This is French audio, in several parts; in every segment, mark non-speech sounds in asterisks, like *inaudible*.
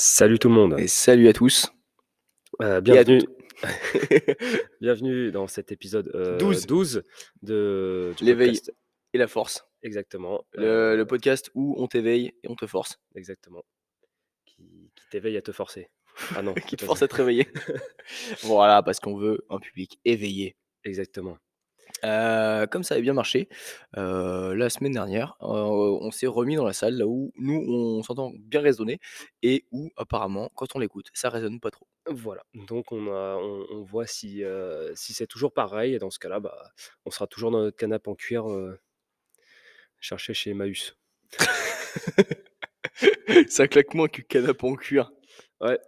Salut tout le monde. Et salut à tous. Euh, bienvenue, *laughs* bienvenue dans cet épisode euh, 12. 12 de, L'éveil et la force. Exactement. Le, euh, le podcast où on t'éveille et on te force. exactement. Qui, qui t'éveille à te forcer. Ah non. *laughs* Qui te force à te réveiller. *laughs* voilà, parce qu'on veut un public éveillé. Exactement. Euh, comme ça avait bien marché, euh, la semaine dernière, euh, on s'est remis dans la salle là où nous on s'entend bien raisonner et où apparemment quand on l'écoute ça résonne pas trop. Voilà. Donc on, a, on, on voit si, si c'est toujours pareil. Et dans ce cas-là, bah, on sera toujours dans notre canapé en cuir chercher chez Emmaüs. *laughs* ça claque moins que canapé en cuir. Ouais.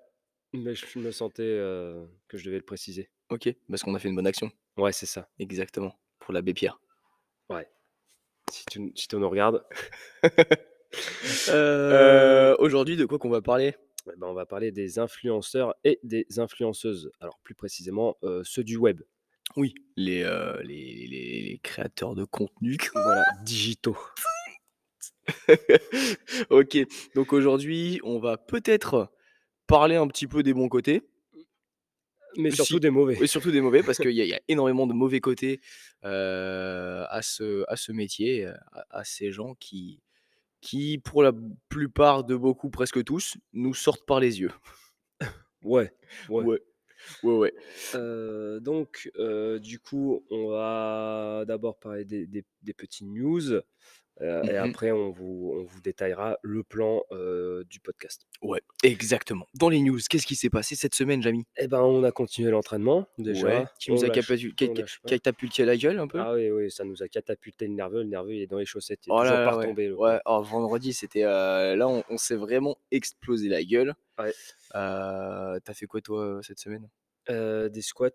Mais je me sentais que je devais le préciser. Ok, parce qu'on a fait une bonne action. Ouais, c'est ça. Exactement. Pour l'abbé Pierre. Ouais. Si tu, si tu nous regardes, *laughs* Euh, Aujourd'hui, de quoi qu'on va parler? Eh ben, on va parler des influenceurs et des influenceuses. Alors plus précisément, euh, ceux du web. Oui, les, euh, les, les- les créateurs de contenu. Voilà, digitaux. *laughs* ok, donc aujourd'hui, on va peut-être parler un petit peu des bons côtés, Mais Si. surtout des mauvais. et surtout des mauvais, parce *laughs* qu'il y, a- il y a énormément de mauvais côtés euh, à, ce, à ce métier, euh, à, à ces gens qui, qui, pour la plupart de beaucoup, presque tous, nous sortent par les yeux. *laughs* Ouais. ouais. Ouais, ouais, ouais. Euh, donc, euh, du coup, on va d'abord parler des, des- des petits news. Euh, Et Mhm. après, on vous, on vous détaillera le plan euh, du podcast. Ouais, exactement. Dans les news, qu'est-ce qui s'est passé cette semaine, Jamy Eh ben, on a continué l'entraînement déjà. Ouais, qui nous a catapulté la gueule un peu? Ah oui, oui, ça nous a catapulté le nerveux. Le nerveux, il est dans les chaussettes. Il est Oh toujours là pas là, ouais. Ouais, oh, vendredi, c'était. euh, là, on, on s'est vraiment explosé la gueule. Ouais. T'as fait quoi, toi, cette semaine? Des squats,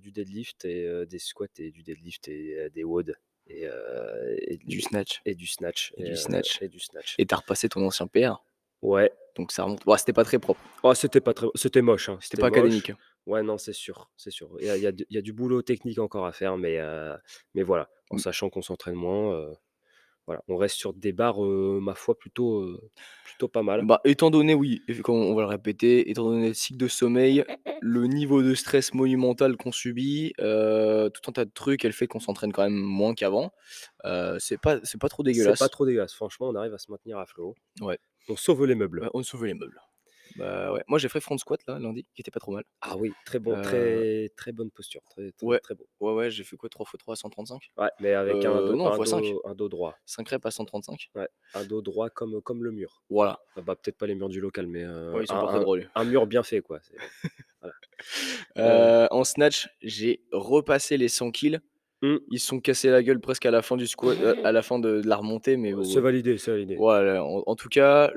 du deadlift et des squats et du deadlift et des WOD et, euh, et Du snatch. et du snatch Et du euh, snatch. et du snatch. Et t'as repassé ton ancien PR. Ouais. Donc ça remonte. Bon, c'était pas très propre. Oh, c'était pas très, c'était moche. Hein. C'était pas moche. académique. Ouais, non, c'est sûr, c'est sûr. Il y y y a du boulot technique encore à faire, mais euh, mais voilà, en Mm. sachant qu'on s'entraîne moins, voilà, on reste sur des barres, euh, ma foi, plutôt euh, plutôt pas mal. Bah, étant donné, oui, comme on va le répéter, étant donné le cycle de sommeil, le niveau de stress monumental qu'on subit, euh, tout un tas de trucs, elle fait qu'on s'entraîne quand même moins qu'avant. C'est pas, c'est pas trop C'est dégueulasse. pas trop dégueulasse. Franchement, on arrive à se maintenir à flot. Ouais. On sauve les meubles. Ouais, on sauve les meubles. Bah ouais. Moi j'ai fait front squat là lundi, qui était pas trop mal. Ah oui, très bon, Euh, très très bonne posture, très très, Ouais. très beau. Ouais ouais, j'ai fait quoi 3x3 135 Ouais, mais avec un, Euh, dos, non, un, fois cinq. dos, un dos droit. 5 reps à 135 Ouais, un dos droit comme, comme le mur. Voilà. Ah bah, peut-être pas les murs du local, mais euh, Ouais, ils sont un, pas très drôles. un mur bien fait, quoi. *laughs* En snatch, j'ai repassé les 100 kills. Mm. Ils se sont cassés la gueule presque à la fin du squat, à la fin de, de la remontée, mais C'est validé, c'est validé. voilà. En, en tout cas,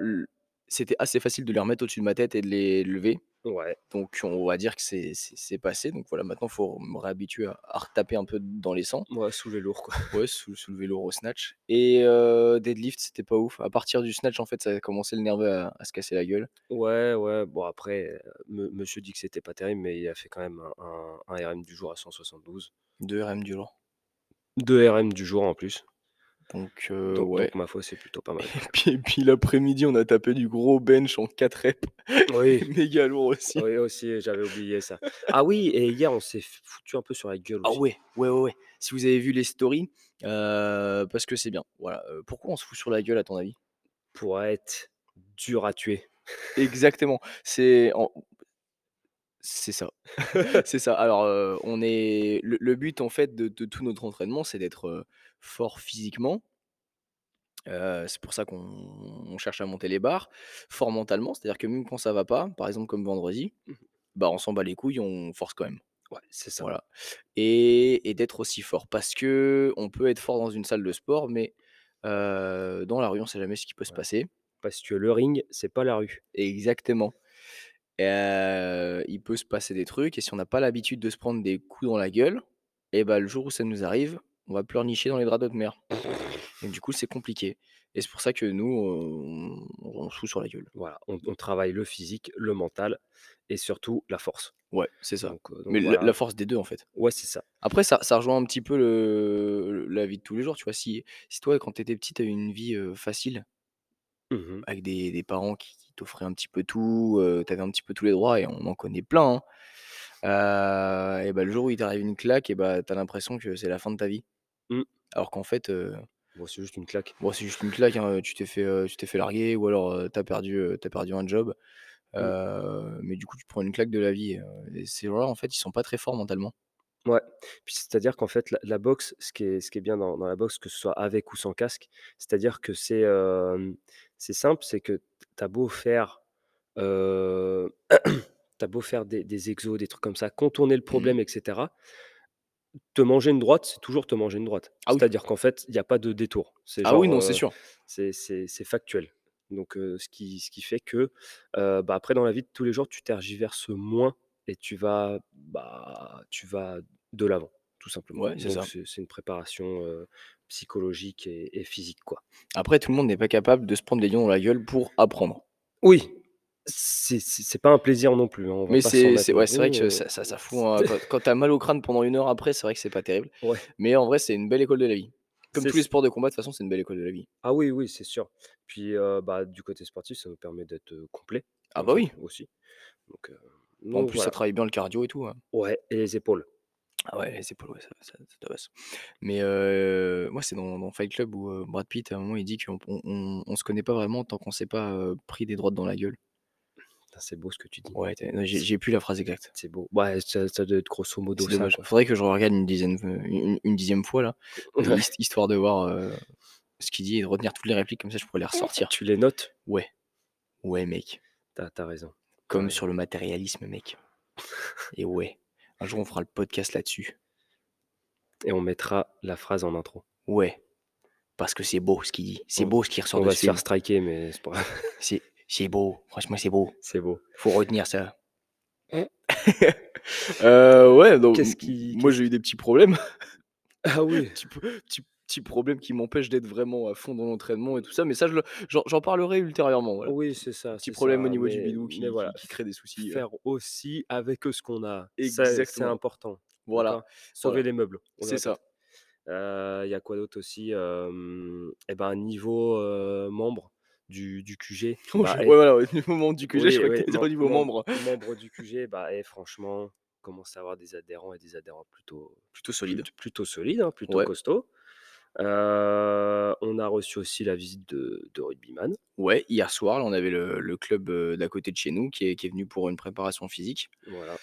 c'était assez facile de les remettre au-dessus de ma tête et de les lever. Ouais. Donc on va dire que c'est c'est- passé. Donc voilà, maintenant il faut me réhabituer à, à retaper un peu dans les 100. Ouais, soulever lourd, quoi. Ouais, sou- soulever lourd au snatch. Et euh, deadlift, c'était pas ouf. À partir du snatch, en fait, ça a commencé le nerveux à, à se casser la gueule. Ouais, ouais. Bon, après, me- monsieur dit que c'était pas terrible, mais il a fait quand même un, un- un RM du jour à 172. 2 RM du jour. Deux RM du jour en plus. Donc, euh, donc, ouais. donc, ma foi, c'est plutôt pas mal. *laughs* Et puis, et puis l'après-midi, on a tapé du gros bench en 4 reps. *laughs* Oui. Méga lourd aussi. Oui, aussi, j'avais oublié ça. Ah oui, et hier, on s'est foutu un peu sur la gueule Ah aussi. ouais, ouais, ouais, ouais. Si vous avez vu les stories, euh, parce que c'est bien. Voilà. Euh, pourquoi on se fout sur la gueule, à ton avis? Pour être dur à tuer. Exactement. C'est en- c'est ça. *laughs* c'est ça. Alors, euh, on est le, le but en fait de, de tout notre entraînement, c'est d'être fort physiquement. Euh, c'est pour ça qu'on on cherche à monter les barres. Fort mentalement, c'est-à-dire que même quand ça va pas, par exemple comme vendredi, Mhm. bah on s'en bat les couilles, on force quand même. Ouais, c'est ça. Voilà. Et, et d'être aussi fort. Parce que on peut être fort dans une salle de sport, mais euh, dans la rue, on sait jamais ce qui peut se passer. Parce que le ring, c'est pas la rue. Exactement. Il peut se passer des trucs et si on n'a pas l'habitude de se prendre des coups dans la gueule et bah, le jour où ça nous arrive, on va pleurnicher dans les draps de notre mère et du coup, c'est compliqué et c'est pour ça que nous, on on se fout sur la gueule. Voilà, on, on travaille le physique, le mental et surtout la force. Ouais, c'est ça. Donc, euh, donc Mais la voilà. la force des 2 en fait. Ouais, c'est ça. Après ça ça rejoint un petit peu le la vie de tous les jours, tu vois? Si si toi, quand tu étais petit, eu une vie, facile Mhm. avec des des parents qui qui t'offrait un petit peu tout, heu, tu avais un petit peu tous les droits et on en connaît plein, hein. Heu et bah, le jour où il t'arrive une claque et bah, tu as l'impression que c'est la fin de ta vie. Mmh. Alors qu'en fait, Bon, c'est juste une claque. bon, c'est juste une claque, hein, tu t'es fait, heu, tu t'es fait larguer ou alors, heu, tu as perdu, as perdu un job. Mmh. Mais du coup, tu prends une claque de la vie, et ces gens-là, en fait, ils sont pas très forts mentalement. Ouais, puis c'est-à-dire qu'en fait la la boxe, ce qui est ce qui est bien dans dans la boxe, que ce soit avec ou sans casque, c'est-à-dire que c'est, simple, c'est que tu as beau faire, tu *clears throat* as beau faire des des exos, des trucs comme ça, contourner le Mmh problème et cetera, te manger une droite, c'est toujours te manger une droite. Ah oui. C'est-à-dire qu'en fait, il y a pas de détour. Ah oui, non, c'est heu, sûr. c'est factuel. Donc heu, ce qui ce qui fait que, heu, bah, après dans la vie de tous les jours, tu tergiverses moins et tu vas, bah, tu vas de l'avant, tout simplement. Ouais, c'est une préparation, psychologique et et physique, quoi. Après, tout le monde n'est pas capable de se prendre des lions dans la gueule pour apprendre. Oui, c'est pas un plaisir non plus, hein, on va Mais pas s'en c'est mettre c'est non ouais, c'est vrai que heu, ça ça ça fout un *laughs* quand quand tu as mal au crâne pendant une heure après, c'est vrai que c'est pas terrible. ouais, Mais en vrai, c'est une belle école de la vie. Comme c'est tous les sports de combat, de toute façon, c'est une belle école de la vie. ah oui, oui, c'est sûr. Puis, heu, bah, du côté sportif, ça nous permet d'être, complet Ah bah oui, aussi. Donc heu, en donc plus, ça voilà. travaille bien le cardio et tout, hein. Ouais et les épaules. Ah ouais, les épaules, ouais, ça ça ça tabasse. Mais moi, c'est dans dans Fight Club où, Brad Pitt, à un moment, il dit qu'on on on on se connaît pas vraiment tant qu'on s'est pas, pris des droites dans la gueule. C'est beau ce que tu dis. Ouais, j'ai plus la phrase exacte. c'est beau. Ouais, ça ça doit être grosso modo ça, quoi. Faudrait que je regarde une dizaine, une une 10 fois là, *laughs* hist histoire de voir, heu, ce qu'il dit et de retenir toutes les répliques, comme ça je pourrais les ressortir. tu les notes? Ouais, ouais mec, Tu as raison, comme sur le matérialisme mec et ouais, un jour on fera le podcast là-dessus. Et on mettra la phrase en intro. Ouais, parce que c'est beau ce qu'il dit, c'est beau ce qui ressort on de va se faire striker, mais c'est pas *laughs* grave, C'est beau, franchement c'est beau, c'est beau. faut retenir ça. Heu, *laughs* ouais, donc Qu'est-ce m qui moi j'ai eu des petits problèmes, ah oui, *laughs* petits p petits petits problèmes qui m'empêchent d'être vraiment à fond dans l'entraînement et tout ça, mais ça je le j'en j'en parlerai ultérieurement, voilà. oui, c'est ça, Petits c'est problèmes au niveau du bidou mais qui voilà, qui créent des soucis, heu faire aussi avec, ce qu'on a. Ça, c'est exactement, important, voilà? Sauver voilà, les meubles, c'est ça. Heu, il y a quoi d'autre aussi? Et ben, niveau, membre du du QG, *laughs* Oh bah, je ouais voilà, au niveau membre du QG, je crois que tu au niveau membre membre. du QG, bah, eh, franchement, commence à avoir des adhérents et des adhérents plutôt Plutôt plut solide. plutôt solides, hein, plutôt Ouais, costauds. Heu, on a reçu aussi la visite de de rugbyman. ouais, hier soir, là, on avait le le club, heu, d'à côté de chez nous qui est qui est venu pour une préparation physique. Voilà,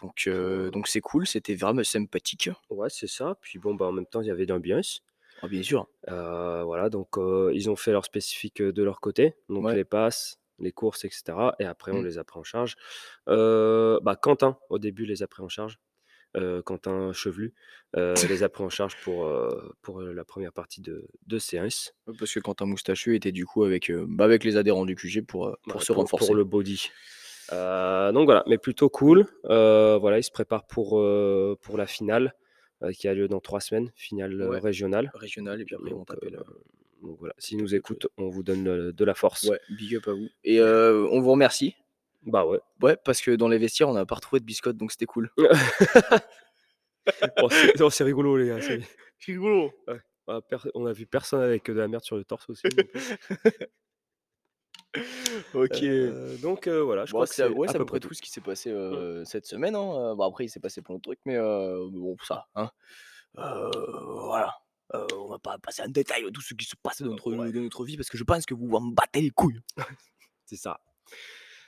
Donc heu donc c'est cool, c'était vraiment sympathique. ouais, c'est ça. Puis bon, bah, en même temps, il y avait de l'ambiance. Ah bien sûr, Heu, voilà, donc heu, ils ont fait leur spécifique, heu, de leur côté, donc ouais, les passes, les courses et cetera et après on mmh. les a pris en charge. Bah, Quentin, au début, les a pris en charge. Quentin Chevelu, les a pris en charge pour, pour, la première partie de de séance. Parce que Quentin Moustachu était du coup avec, bah, avec les adhérents du QG pour, pour Ouais, se pour pour renforcer. le body. Donc voilà, mais plutôt cool. Voilà, ils se préparent pour, pour la finale, qui a lieu dans 3 semaines, finale, Ouais, régionale. régional et puis après Donc taper heu, le donc voilà, s'ils nous écoutent, on vous donne, de la force. Ouais, big up à vous et on vous remercie. bah, ouais. Ouais, parce que dans les vestiaires, on n'a pas retrouvé de biscottes, donc c'était cool. *laughs* Oh, c'est oh, c'est rigolo les gars, c'est *laughs* rigolo. ouais. On a vu personne avec, de la merde sur le torse aussi donc *laughs* *laughs* OK. heu, donc heu, voilà, je Bon, crois que c'est à ouais, peu peu près tout. tout ce qui s'est passé, heu, cette semaine, hein, heu, bon après il s'est passé plein de trucs, mais bon ça, hein, voilà, on va pas passer en détail tout ce qui se passe dans notre Ouais, dans notre vie parce que je pense que vous vous en battez les couilles. *laughs* c'est ça.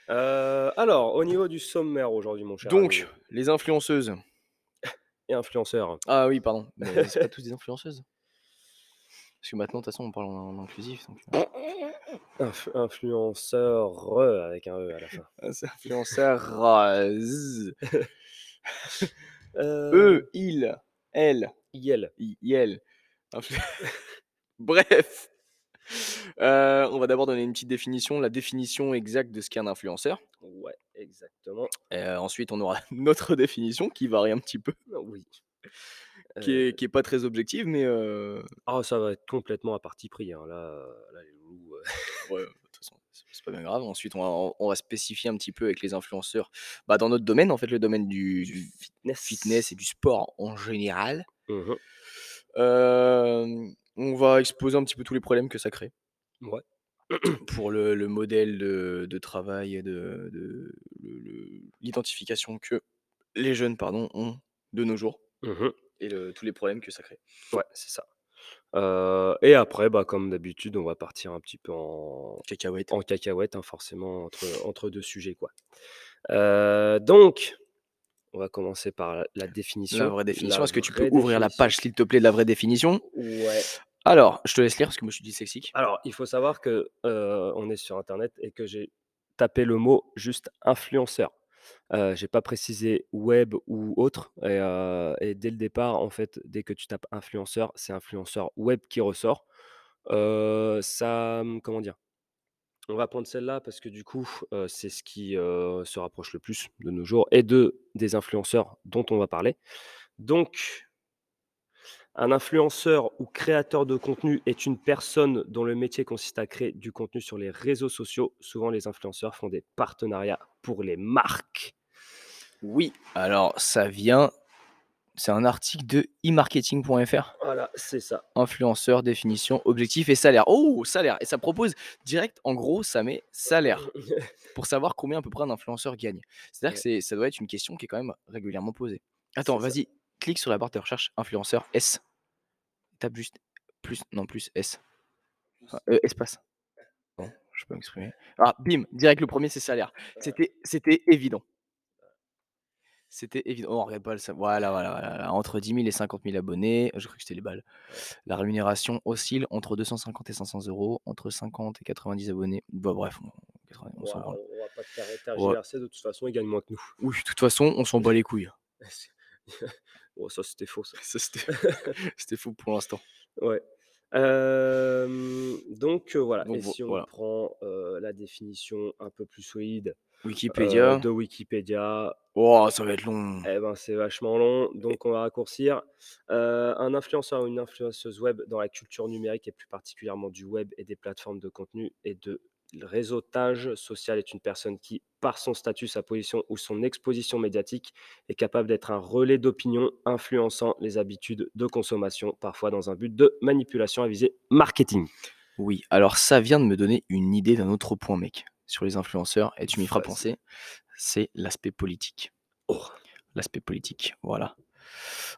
Alors au niveau du sommaire aujourd'hui mon cher Donc, ami les influenceuses. et influenceur. Ah oui, pardon, mais c'est pas *laughs* tous des influenceuses? Parce que maintenant de toute façon on parle en en inclusif donc heu, Inf influenceur, heu, avec un E à la fin. ah c'est *laughs* influenceuses. Heu, Eux, ils, elles, Yel. *laughs* bref, on va d'abord donner une petite définition, la définition exacte de ce qu'est un influenceur. Ouais, exactement. Ensuite, on aura *laughs* notre définition qui varie un petit peu, Oui. Qui Heu, est qui est pas très objective, mais ah ça va être complètement à parti pris, hein, là, là les loulous, heu, ouais, de toute façon, c'est pas bien grave. Ensuite, on va on va spécifier un petit peu avec les influenceurs, bah, dans notre domaine, en fait, le domaine du fitness fitness. et du sport en général. Mmh on va exposer un petit peu tous les problèmes que ça crée. Ouais. pour le le modèle de de travail et de de l'identification que les jeunes, pardon, ont de nos jours Mmh et le tous les problèmes que ça crée. Ouais, c'est ça. Heu et après, bah, comme d'habitude, on va partir un petit peu en Cacahuètes. en cacahuète, hein, forcément entre entre 2 sujets, quoi. Heu, donc on va commencer par la définition. La vraie définition. Est-ce que tu peux ouvrir la page, s'il te plaît, de la vraie définition? Ouais. Alors, je te laisse lire parce que moi je suis dyslexique. Alors, il faut savoir que, heu, on est sur internet et que j'ai tapé le mot juste influenceur. Heu, j'ai pas précisé web ou autre et dès le départ, en fait, dès que tu tapes influenceur, c'est influenceur web qui ressort. Ça, mmh, comment dire? On va prendre celle-là parce que du coup, c'est ce qui, se rapproche le plus de nos jours et de des influenceurs dont on va parler. Donc un influenceur ou créateur de contenu est une personne dont le métier consiste à créer du contenu sur les réseaux sociaux. Souvent, les influenceurs font des partenariats pour les marques. Oui, alors ça vient c'est un article de e-marketing.fr. Voilà, c'est ça. Influenceur, définition, objectif et salaire. Oh, salaire! Et ça propose direct, en gros, ça met salaire *laughs* pour savoir combien à peu près un influenceur gagne. C'est-à-dire que ça doit être une question qui est quand même régulièrement posée. Attends, vas-y, clique sur la barre de recherche influenceur S. Tape juste plus, non plus S. Ah, euh, espace. Bon, je peux m'exprimer. Ah, bim, direct le premier c'est salaire. C'était c'était évident. C'était évident. Oh, regarde pas le voilà, voilà, voilà, entre 10 000 et 50 000 abonnés. Je crois que c'était les balles. La rémunération oscille entre 250 et 500 euros, entre 50 et 90 abonnés. Bah, bref, on 80 on s'en on va pas te ter tergiverser, de toute façon, ils gagnent moins que nous. Oui, de toute façon, on s'en bat les couilles. *laughs* Oh, ça, c'était faux, ça. *laughs* Ça, c'était *laughs* fou pour l'instant. Ouais. Donc heu, voilà Donc et si on voilà. prend, heu, la définition un peu plus solide, Wikipédia. de Wikipédia, Oh, ça va être long. eh ben, c'est vachement long, donc on va raccourcir. Un influenceur ou une influenceuse web dans la culture numérique et plus particulièrement du web et des plateformes de contenu et de réseautage social est une personne qui, par son statut, sa position ou son exposition médiatique, est capable d'être un relais d'opinion influençant les habitudes de consommation, parfois dans un but de manipulation à visée marketing. Oui, alors ça vient de me donner une idée d'un autre point, mec, sur les influenceurs et tu m'y feras penser, c'est l'aspect politique. Oh. L'aspect politique, voilà.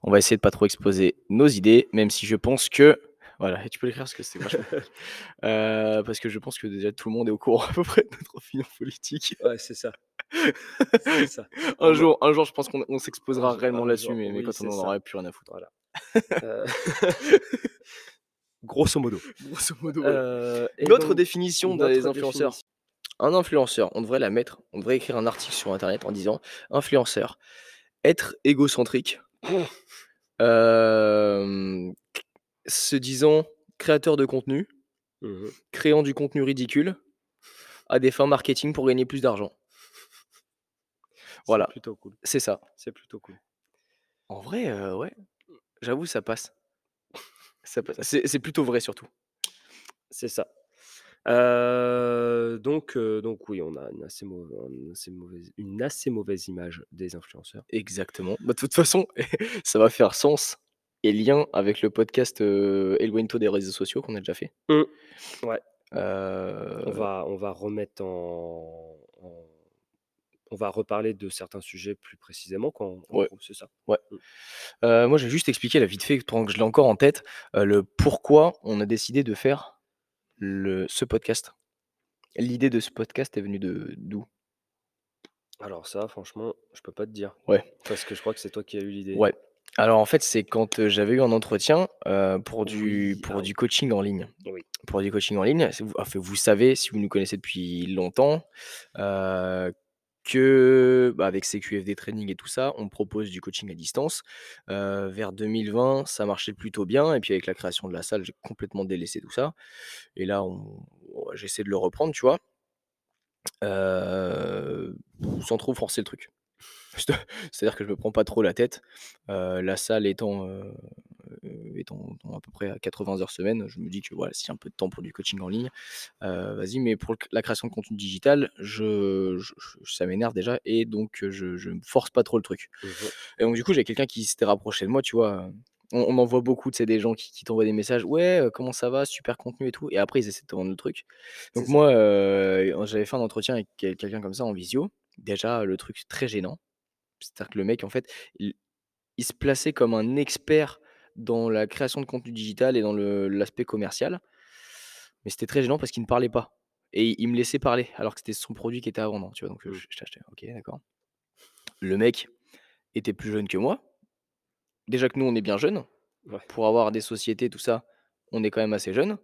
On va essayer de pas trop exposer nos idées, même si je pense que voilà, et tu peux l'écrire parce que c'est vachement *laughs* heu, parce que je pense que déjà tout le monde est au courant *laughs* à peu près de notre opinion politique. Ouais, c'est ça. C'est ça. *laughs* Un jour un jour, je pense qu'on on s'exposera réellement là-dessus, mais quand on en ça. aura plus rien à foutre. Voilà. Heu, grosso modo. Grosso modo, et Notre donc, définition des influenceurs. définition. Un influenceur, on devrait la mettre, on devrait écrire un article sur internet en disant: «Influenceur, être égocentrique, se disant créateur de contenu, Mmh mh. créant du contenu ridicule, à des fins marketing pour gagner plus d'argent». Voilà. C'est plutôt cool. C'est ça. C'est plutôt cool. En vrai, heu, ouais, j'avoue ça passe. Ça passe. C'est plutôt vrai surtout. C'est ça. Heu, donc heu, donc oui, on a une assez mau une assez mauvaise une assez mauvaise image des influenceurs. Exactement. Bah, de toute façon, *laughs* ça va faire sens et lien avec le podcast, heu, Éloigne-toi des réseaux sociaux qu'on a déjà fait. Mmh. Ouais. Heu, On va on va remettre en en on va reparler de certains sujets plus précisément quand Ouais. c'est ça. Ouais. Mmh. heu, moi, je vais juste expliquer là vite fait pendant que je l'ai encore en tête, heu, le pourquoi on a décidé de faire le ce podcast. L'idée de ce podcast est venue de d'où? Alors ça, franchement, je peux pas te dire. Ouais. Parce que je crois que c'est toi qui as eu l'idée. Ouais. Alors en fait, c'est quand, j'avais eu un entretien, pour du Oui, pour ah du oui. coaching en ligne. Oui. Pour du coaching en ligne, c'est vous enfin, vous savez, si vous nous connaissez depuis longtemps, heu, que, bah, avec CQFD Training et tout ça, on propose du coaching à distance. Vers 2020, ça marchait plutôt bien et puis avec la création de la salle, j'ai complètement délaissé tout ça et là, on j'essaie de le reprendre, tu vois? Sans trop forcer le truc. C'est *laughs* c'est-à-dire que je me prends pas trop la tête, heu, la salle étant, heu, étant à peu près à 80 heures semaine, je me dis que voilà, a un peu de temps pour du coaching en ligne, heu, vas-y, mais pour la création de contenu digital, je ça m'énerve déjà et donc je me force pas trop le truc Mmh et donc du coup, j'avais quelqu'un qui s'était rapproché de moi, tu vois? on en voit beaucoup, tu sais, des gens qui qui t'envoient des messages: «Ouais, comment ça va? Super contenu et tout» et après ils essaient de te vendre le truc. Donc moi, j'avais fait un entretien avec quel quelqu'un comme ça en visio. Déjà, le truc très gênant, c'est-à-dire que le mec, en fait, il il se plaçait comme un expert dans la création de contenu digital et dans l'aspect commercial. Mais c'était très gênant parce qu'il ne parlait pas et il me laissait parler alors que c'était son produit qui était à vendre, tu vois? Donc, heu, Mmh. j'étais là: «OK, d'accord». Le mec était plus jeune que moi. Déjà que nous, on est bien jeunes. Ouais. Pour avoir des sociétés, tout ça, on est quand même assez jeunes.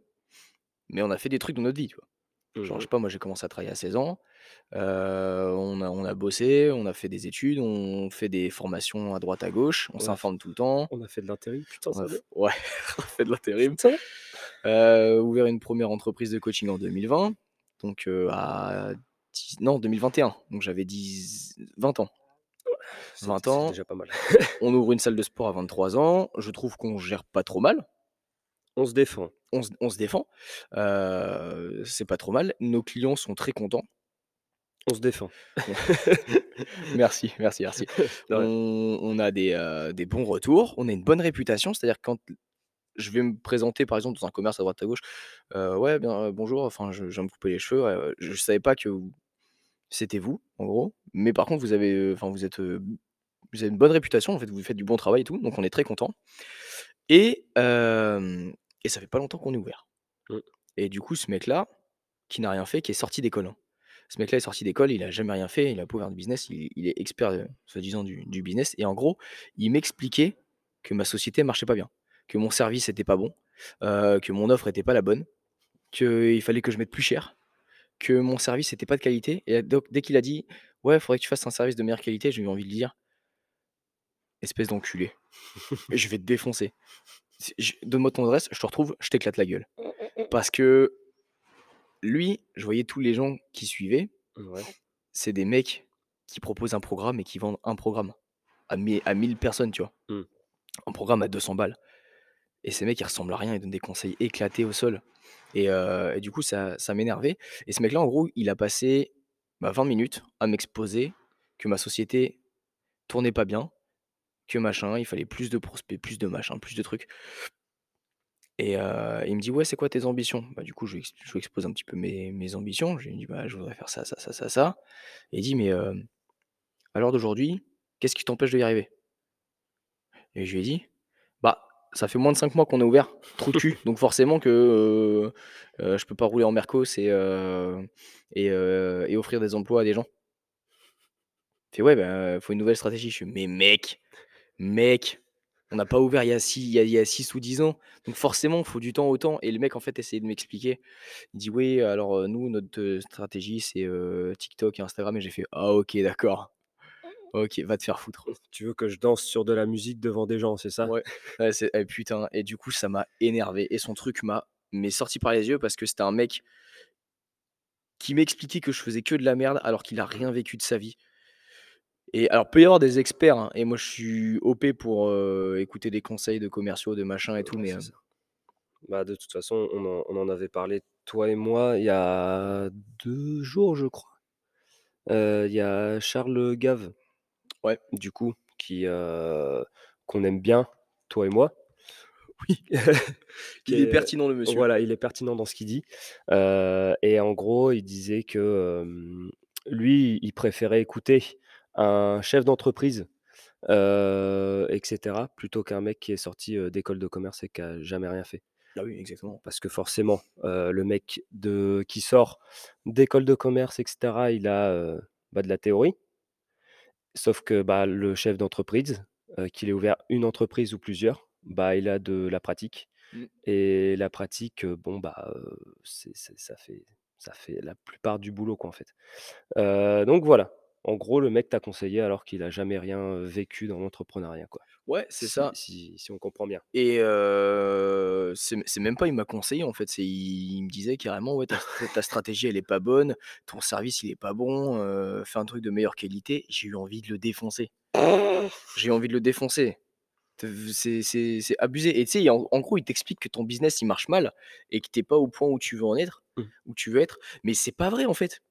Mais on a fait des trucs dans notre vie, tu vois? Mmh Genre, je sais pas, moi, j'ai commencé à travailler à 16 ans. On a on a bossé, on a fait des études, on fait des formations à droite à gauche, on s'informe tout le temps. on a fait de l'intérim, putain, On a c'est f bien. ouais, *laughs* on a fait de l'intérim. Putain! Heu, ouvert une 1re entreprise de coaching en 2020, donc heu, à non 2021, donc j'avais 10 20 ans. C'est 20 c'est ans, déjà pas mal. on ouvre une salle de sport à 23 ans. Je trouve qu'on gère pas trop mal. On se défend. On se on se défend, c'est pas trop mal. Nos clients sont très contents. On se défend. *laughs* *laughs* Merci, merci, merci. On on a des, bons retours, on a une bonne réputation, c'est-à-dire quand je vais me présenter, par exemple, dans un commerce à droite à gauche, «Ouais, bien, bonjour, enfin, je je viens me couper les cheveux, je savais pas que c'était vous, en gros, mais par contre, vous avez, enfin, vous êtes, vous avez une bonne réputation, en fait, vous faites du bon travail et tout», donc on est très contents et et ça fait pas longtemps qu'on est ouvert Mmh. et du coup, ce mec-là, qui n'a rien fait, qui est sorti d'école, hein. Ce mec-là est sorti d'école, il a jamais rien fait, il a pas ouvert de business, il il est expert, heu, soi-disant du du business et en gros, il m'expliquait que ma société marchait pas bien, que mon service était pas bon, heu, que mon offre était pas la bonne, qu'il fallait que je mette plus cher, que mon service était pas de qualité et donc dès qu'il a dit: «Ouais, faudrait que tu fasses un service de meilleure qualité», j'ai eu envie de lui dire «Espèce d'enculé, *laughs* je vais te défoncer. Donne-moi ton adresse, je te retrouve, je t'éclate la gueule». Parce que lui, je voyais tous les gens qui suivaient, Ouais. c'est des mecs qui proposent un programme et qui vendent un programme à mi à 1000 personnes, tu vois? Mmh. Un programme à 200 balles et ces mecs, ils ressemblent à rien, ils donnent des conseils éclatés au sol et et du coup, ça ça m'énervait et ce mec-là, en gros, il a passé, bah, 20 minutes à m'exposer que ma société tournait pas bien, que machin, il fallait plus de prospects, plus de machin, plus de trucs et heu, il me dit: «Ouais, c'est quoi tes ambitions?» bah, du coup, je lui ex je lui expose un petit peu mes mes ambitions. Je lui dis: «Bah, je voudrais faire ça, ça, ça, ça, ça» et il dit: «Mais hem, à l'heure d'aujourd'hui, qu'est-ce qui t'empêche de y arriver?» et je lui ai dit: «Bah, ça fait moins de 5 mois qu'on est ouvert, trou de cul, *laughs* donc forcément que, heu heu, je peux pas rouler en mercos et offrir des emplois à des gens». Il fait: «Ouais, bah, faut une nouvelle stratégie». Je fais: «Mais mec, mec, on n'a pas ouvert il y a 6 il y a il y a 6 ou 10 ans, donc forcément, faut du temps au temps» et le mec, en fait, essayait de m'expliquer. Il dit: «Oui, alors, heu, nous, notre, heu, stratégie, c'est, heu, TikTok et Instagram» et j'ai fait: «Ah OK, d'accord. OK, va te faire foutre». Tu veux que je danse sur de la musique devant des gens, c'est ça? Ouais, ouais, c'est eh putain et du coup, ça m'a énervé et son truc m'a mais sorti par les yeux parce que c'était un mec qui m'expliquait que je faisais que de la merde alors qu'il a rien vécu de sa vie et alors, peut y avoir des experts, hein et moi, je suis OP pour, écouter des conseils de commerciaux, de machin et tout, mais. Bah, de toute façon, on en on en avait parlé, toi et moi, il y a 2 jours, je crois. Il y a Charles Gave, Ouais. du coup, qui, qu'on aime bien, toi et moi. Oui. *laughs* Il est est pertinent, le monsieur. voilà, il est pertinent dans ce qu'il dit, et en gros, il disait que, lui, il préférait écouter un chef d'entreprise, heu et cetera, plutôt qu'un mec qui est sorti, d'école de commerce et qui a jamais rien fait. Bah, oui, exactement. Parce que forcément, le mec de qui sort d'école de commerce et cetera, il a, bah, de la théorie sauf que, bah, le chef d'entreprise, qu'il ait ouvert une entreprise ou plusieurs, bah, il a de la pratique Mmh. et la pratique, bon, bah, ça fait ça fait la plupart du boulot, quoi, en fait. Donc voilà, en gros, le mec t'a conseillé alors qu'il a jamais rien, vécu dans l'entrepreneuriat, quoi. Ouais, c'est Si ça si si on comprend bien. et c'est même pas il m'a conseillé, en fait, c'est il me disait carrément: «Ouais, ta st ta stratégie, elle est pas bonne, ton service, il est pas bon, fais un truc de meilleure qualité». J'ai eu envie de le défoncer. J'ai eu envie de le défoncer. C'est abusé et tu sais, en en gros, il t'explique que ton business, il marche mal et que tu es pas au point où tu veux en être Mmh. où tu veux être, mais c'est pas vrai, en fait.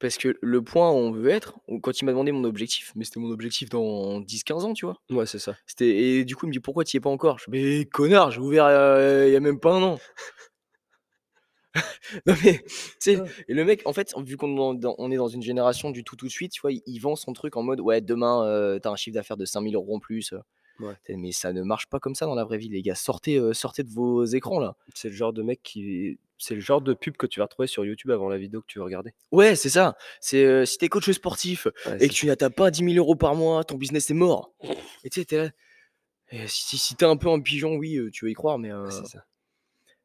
Parce que le point où on veut être, quand il m'a demandé mon objectif, mais c'était mon objectif dans 10-15 ans, tu vois? Ouais, c'est ça. C'était et du coup, il me dit: «Pourquoi tu y es pas encore?» je fais: «Mais connard, j'ai ouvert, heu, il y a même pas un an». *laughs* Non mais, tu sais et le mec, en fait, vu qu'on est dans dans on est dans une génération du tout, tout de suite, tu vois? Il il vend son truc en mode: «Ouais, demain, heu, tu as un chiffre d'affaires de 5 000 € en plus, heu». Ouais. Mais ça ne marche pas comme ça dans la vraie vie, les gars. Sortez, heu, sortez de vos écrans, là. C'est le genre de mec qui c'est le genre de pub que tu vas retrouver sur YouTube avant la vidéo que tu veux regarder. Ouais, c'est ça. C'est, heu, si tu es coach sportif Ouais, et que tu n'atteins pas 10 000 € par mois, ton business est mort. *laughs* Et tu sais, là et si si tu es un peu un pigeon, oui, heu, tu vas y croire, mais, ouais, c'est ça.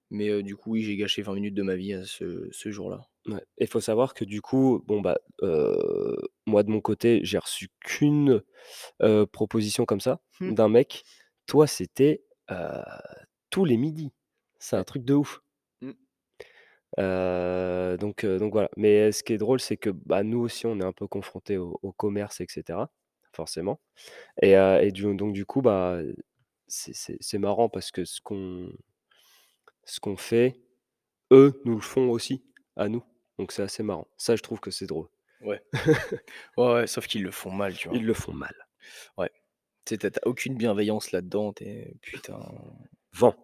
mais, heu, du coup, oui, j'ai gâché 20 minutes de ma vie à ce ce jour-là. Ouais et faut savoir que du coup, bon, bah, heu, moi de mon côté, j'ai reçu qu'une, proposition comme ça Mmh. d'un mec. Toi, c'était, tous les midis. C'est un truc de ouf. Heu, donc heu, donc voilà. Mais ce qui est drôle, c'est que, bah, nous aussi, on est un peu confrontés au au commerce et cetera, forcément et heu et du donc du coup, bah, c'est c'est c'est marrant parce que ce qu'on ce qu'on fait, eux nous le font aussi à nous. Donc c'est assez marrant. Ça, je trouve que c'est drôle. Ouais. *laughs* Ouais, ouais, sauf qu'ils le font mal, tu vois? Ils le font mal. Ouais. Tu sais, tu as tu as aucune bienveillance là-dedans, tu es putain. Vends.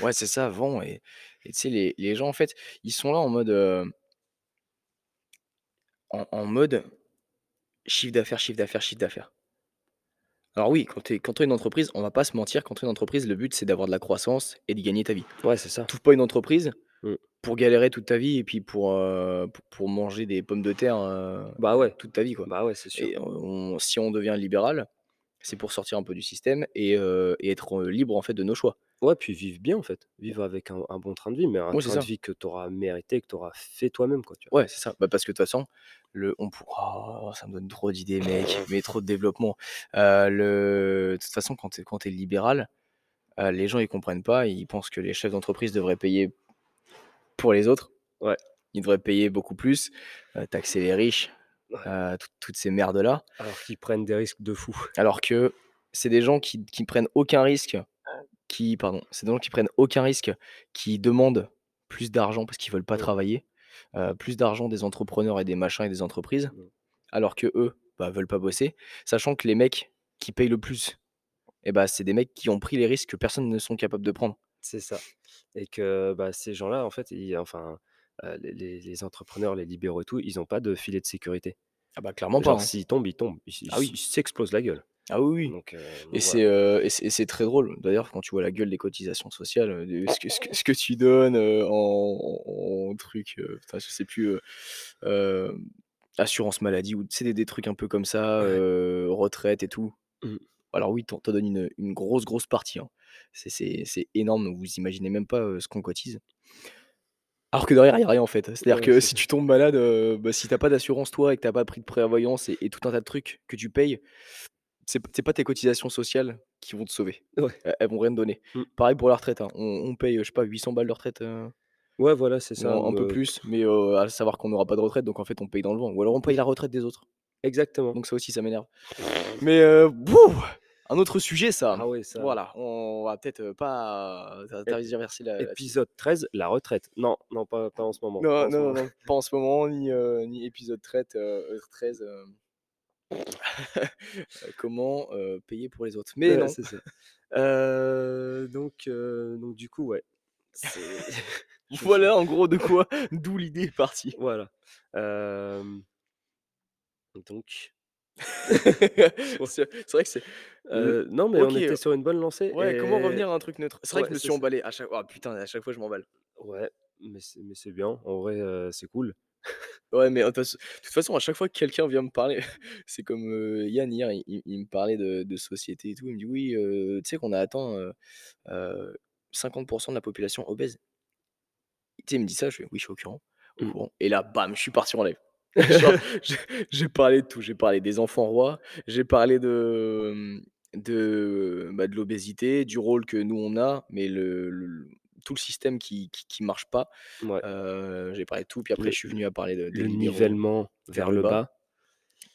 Ouais, c'est ça, vends et et tu sais, les les gens, en fait, ils sont là en mode, heu en en mode chiffre d'affaires, chiffre d'affaires, chiffre d'affaires. Alors oui, quand tu es quand une entreprise, on va pas se mentir, quand tu une entreprise, le but, c'est d'avoir de la croissance et de gagner ta vie. Ouais, c'est ça. Tu pas une entreprise Mmh. pour galérer toute ta vie et puis pour, heu, pour pour manger des pommes de terre, heu, Bah ouais. toute ta vie, quoi. Bah ouais, c'est sûr. Et on si on devient libéral, c'est pour sortir un peu du système et être, libre, en fait, de nos choix. Ouais, puis vivre bien, en fait. Vivre avec un un bon train de vie, mais un Ouais, c'est train de vie que tu auras mérité, que tu auras fait toi-même, quoi, tu vois? Ouais, c'est ça. Bah, parce que de toute façon, le on pourra oh, ça me donne trop d'idées, mec, mais trop de développement. Le de toute façon, quand tu es quand tu es libéral, les gens, ils comprennent pas. Ils pensent que les chefs d'entreprise devraient payer pour les autres. Ouais. Ils devraient payer beaucoup plus, taxer les riches, Ouais. toutes toutes ces merdes-là. Alors qu'ils prennent des risques de fou. Alors que c'est des gens qui qui prennent aucun risque, qui pardon, c'est des gens qui prennent aucun risque, qui demandent plus d'argent parce qu'ils veulent pas travailler, plus d'argent des entrepreneurs et des machins et des entreprises, Mmh. alors qu'eux, bah, veulent pas bosser. Sachant que les mecs qui payent le plus et bah, c'est des mecs qui ont pris les risques que personne ne sont capables de prendre. C'est ça et que, bah, ces gens-là, en fait, ils enfin, les entrepreneurs, les libéraux et tout, ils ont pas de filet de sécurité. Ah bah, clairement pas, Genre hein. s'ils tombent, ils tombent. Ils Ah oui. s'explosent la gueule. Ah oui, oui. Donc heu, Et c'est, et c'est et c'est très drôle. D'ailleurs, quand tu vois la gueule des cotisations sociales, de ce que ce que ce que tu donnes, en en truc, enfin, je sais plus, assurance maladie ou sais, des des trucs un peu comme ça, retraite et tout. Mmh. Alors oui, tu en te donne une, une grosse, grosse partie, hein. C'est c'est c'est énorme, vous imaginez même pas, ce qu'on cotise. Alors que derrière, il y a rien, en fait. C'est-à-dire Ouais, que c'est si tu tombes malade, bah, si tu as pas d'assurance toi et que tu as pas pris de prévoyance et et tout un tas de trucs que tu payes, c'est pas tes cotisations sociales qui vont te sauver. Ouais. Elles vont rien te donner. Mmh. Pareil pour la retraite, hein. On on paye, je sais pas 800 balles de retraite, heu, Ouais, voilà, c'est ça, un peu plus, mais à savoir qu'on n'aura pas de retraite, donc en fait, on paye dans le vent. Ou alors on paye la retraite des autres. exactement. Donc ça aussi, ça m'énerve. *laughs* Mais bouh! Un autre sujet ça. Ah ouais, ça Voilà, on va peut-être, pas Ép tergiverser là-dessus. épisode 13, la retraite. Non, non, pas pas en ce moment, Non, non, non, non, pas en ce moment, ni, ni épisode traite, heu, heu, 13, hem, heu, comment, heu, payer pour les autres. Mais Ouais, non. ça. Donc donc du coup, ouais, *laughs* *laughs* Voilà en gros de quoi *laughs* d'où l'idée est partie. voilà. Donc C'est vrai que c'est le heu, non, mais on OK, était sur une bonne lancée ouais, comment revenir à un truc neutre? C'est vrai que je me suis emballé à chaque oh putain, à chaque fois je m'emballe. Ouais, mais c'est bien. En vrai, c'est cool. Ouais, mais de toute façon à chaque fois que quelqu'un vient me parler, *laughs* c'est comme, Yann hier, il il il me parlait de de société et tout. Il me dit: «Oui, tu sais qu'on a atteint, heu heu, 50% de la population obèse». Tu sais, il me dit ça, je fais: «Oui, je suis au courant, au Mmh. courant» et là, bam, je suis parti en live. *laughs* *laughs* J'ai parlé de tout. J'ai parlé des enfants rois, j'ai parlé de, mmh, de, bah, de l'obésité, du rôle que nous on a, mais le le tout le système qui qui qui marche pas. Ouais, Heu, j'ai parlé de tout, puis après le je suis venu à parler de le nivellement vers vers le bas. bas.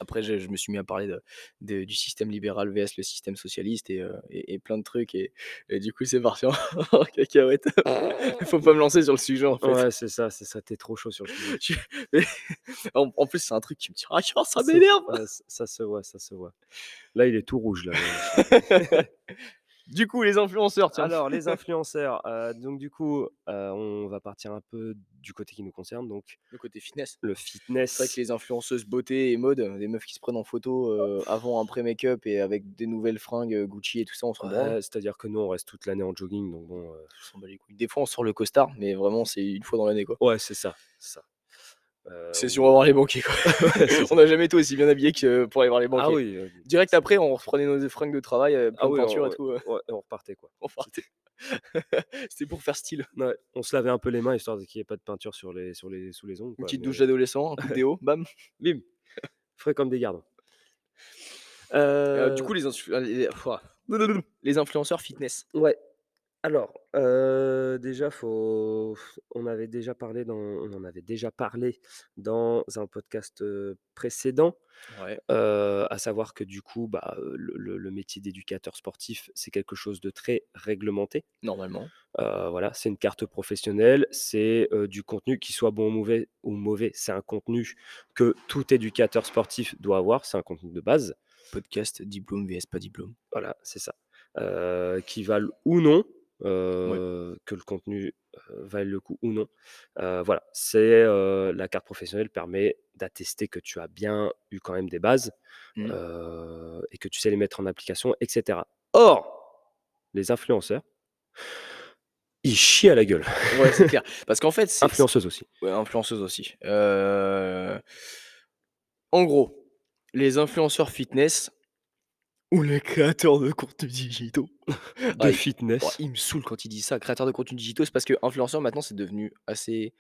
Après, je, je me suis mis à parler de, de- du système libéral vs le système socialiste et, euh, et, et plein de trucs. Et, et du coup, c'est parti en, *laughs* cacahuète. Il *laughs* faut pas me lancer sur le sujet, en fait. Ouais, c'est ça, c'est ça. T'es trop chaud sur le sujet. *laughs* Mais- en, en plus, c'est un truc qui me tire à cœur, ça m'énerve. ouais, ça se voit, ça se voit. Là, il est tout rouge là. Du coup, les influenceurs, tiens. Alors, les *laughs* influenceurs. euh, donc, du coup, euh, on va partir un peu du côté qui nous concerne. Donc, le côté fitness. le fitness. C'est vrai que les influenceuses beauté et mode, des meufs qui se prennent en photo euh, avant, après make-up et avec des nouvelles fringues euh, Gucci et tout ça, on s'en branle. Ouais, C'est-à-dire que nous, on reste toute l'année en jogging. Donc, bon. euh, On s'en bat les couilles. Des fois, on sort le costard, mais vraiment, c'est une fois dans l'année, quoi. Ouais, c'est ça. c'est ça. Euh, C'est si on va voir les banquiers, quoi. *laughs* on n'a jamais été aussi bien habillés que pour aller voir les banquiers. Ah oui. euh, Direct après, on reprenait nos fringues de travail, euh, plein Ah de oui, peinture on- et tout. ouais, on repartait quoi. *laughs* on partait. *laughs* C'était pour faire style. Ouais, on se lavait un peu les mains histoire qu'il n'y ait pas de peinture sur les, sur les, sous les ongles. Une petite mais- douche d'adolescent, un coup de déo, bam. Bim Frais comme des gardons. Euh, Euh, du coup, les, les, les influenceurs fitness. Ouais. Alors, euh, déjà, faut... on avait déjà parlé dans... on en avait déjà parlé dans un podcast précédent, Ouais. euh, à savoir que du coup, bah, le, métier d'éducateur sportif, c'est quelque chose de très réglementé. Normalement. Euh, voilà, c'est une carte professionnelle, c'est euh, du contenu qui soit bon ou mauvais, ou mauvais. C'est un contenu que tout éducateur sportif doit avoir, c'est un contenu de base. Podcast, diplôme vs pas diplôme. Voilà, c'est ça. Qui valent ou non, euh, que le contenu euh, vaille le coup ou non. Euh, voilà, c'est euh, la carte professionnelle permet d'attester que tu as bien eu quand même des bases euh, et que tu sais les mettre en application, etc. Or, les influenceurs, ils chient à la gueule. Ouais, c'est clair. *laughs* Parce qu'en fait, c'est. Influenceuses aussi. Ouais, influenceuse aussi. En gros, les influenceurs fitness ou les créateurs de contenus digitaux. De Ah, il- fitness. Oh, il me saoule quand il dit ça, créateur de contenus digitaux, c'est parce que influenceur maintenant c'est devenu assez.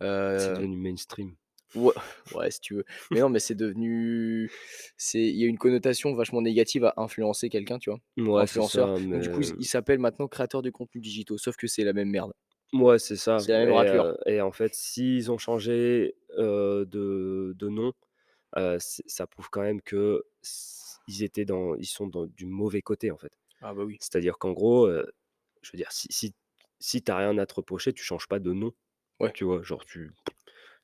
C'est euh, devenu mainstream. Ouais, ouais, si tu veux. Mais non, mais c'est devenu. c'est Il y a une connotation vachement négative à influencer quelqu'un, tu vois. Ouais, c'est influenceur. ça. Donc, du coup, mais- il s'appelle maintenant créateur de contenus digitaux, sauf que c'est la même merde. Ouais, c'est ça. C'est la même et, raclure. euh, et en fait, s'ils ont changé euh, de, de nom, euh, c'est- ça prouve quand même que ils étaient dans, ils sont dans du mauvais côté en fait. Ah bah oui. C'est-à-dire qu'en gros, euh, je veux dire, si si, si t'as rien à te reprocher, tu changes pas de nom. Ouais. Tu vois, genre tu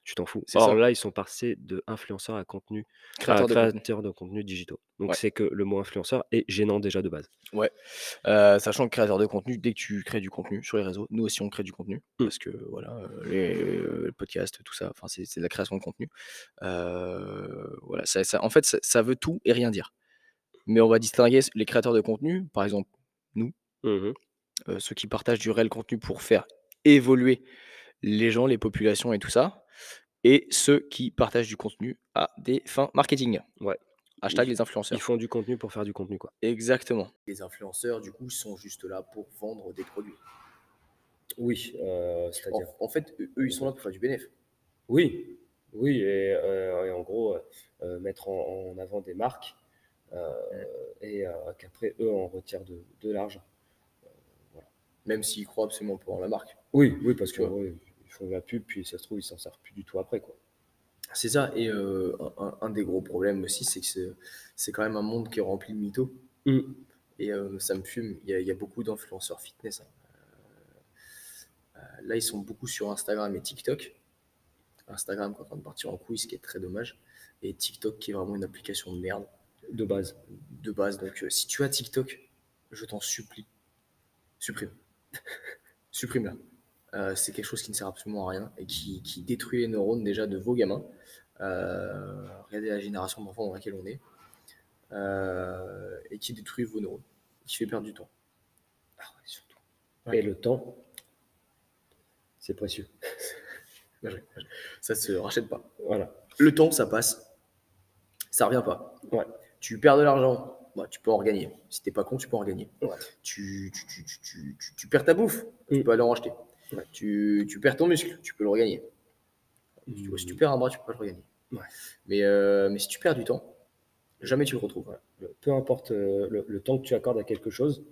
tu t'en fous. Or ça. là, ils sont passés de influenceurs à contenu, à Créateur de contenu. créateurs de contenu digitaux. Donc Ouais. c'est que le mot influenceur est gênant déjà de base. Euh, sachant que créateur de contenu, dès que tu crées du contenu sur les réseaux, nous aussi on crée du contenu, Mm. parce que voilà, les, podcasts, tout ça, enfin c'est c'est de la création de contenu. Euh, voilà, ça, ça- en fait, ça, ça veut tout et rien dire. Mais on va distinguer les créateurs de contenu, par exemple nous, Mhm. euh, ceux qui partagent du réel contenu pour faire évoluer les gens, les populations et tout ça, et ceux qui partagent du contenu à des fins marketing. Ouais. Hashtag Ils- les influenceurs. Ils font du contenu pour faire du contenu quoi. Exactement. Les influenceurs, du coup, sont juste là pour vendre des produits. Oui, euh, En, en fait, eux, ils sont là pour faire du bénéfice. Oui, oui, et, euh, et en gros, euh, mettre en, en avant des marques et euh, qu'après, eux, en retirent de, de l'argent. Même s'ils croient absolument pas en la marque. Oui, oui, parce que ouais, ils font de la pub, puis ça se trouve, ils s'en servent plus du tout après. Quoi. C'est ça. Et euh, un, un des gros problèmes aussi, c'est que c'est- quand même un monde qui est rempli de mythos. Mm. Et euh, ça me fume. Il y a, il y a beaucoup d'influenceurs fitness. hein. Euh, euh, là, ils sont beaucoup sur Instagram et TikTok. Instagram qui est en train de partir en couille, ce qui est très dommage. Et TikTok qui est vraiment une application de merde De base. de base. Donc, euh, si tu as TikTok, je t'en supplie, supprime. *laughs* Supprime-la. Euh, c'est quelque chose qui ne sert absolument à rien et qui, qui détruit les neurones déjà de vos gamins. Euh, regardez la génération d'enfants dans laquelle on est. Euh, et qui détruit vos neurones. Qui fait perdre du temps. Ah ouais, surtout. Ouais. Et le temps, c'est précieux. *laughs* Ça se rachète pas. Voilà. Le temps, ça passe. Ça revient pas. Ouais. Tu perds de l'argent, bah, tu peux en regagner. Si t'es pas con, tu peux en regagner. Ouais. Tu, tu, tu, tu, tu, tu- tu perds ta bouffe, tu Mm. peux aller en racheter. Ouais. Tu, tu perds ton muscle, tu peux le regagner. Si tu perds un bras, tu peux pas le regagner. Ouais. Mais, euh, mais si tu perds du temps, jamais tu le retrouves. Peu importe euh, le, le temps que tu accordes à quelque chose,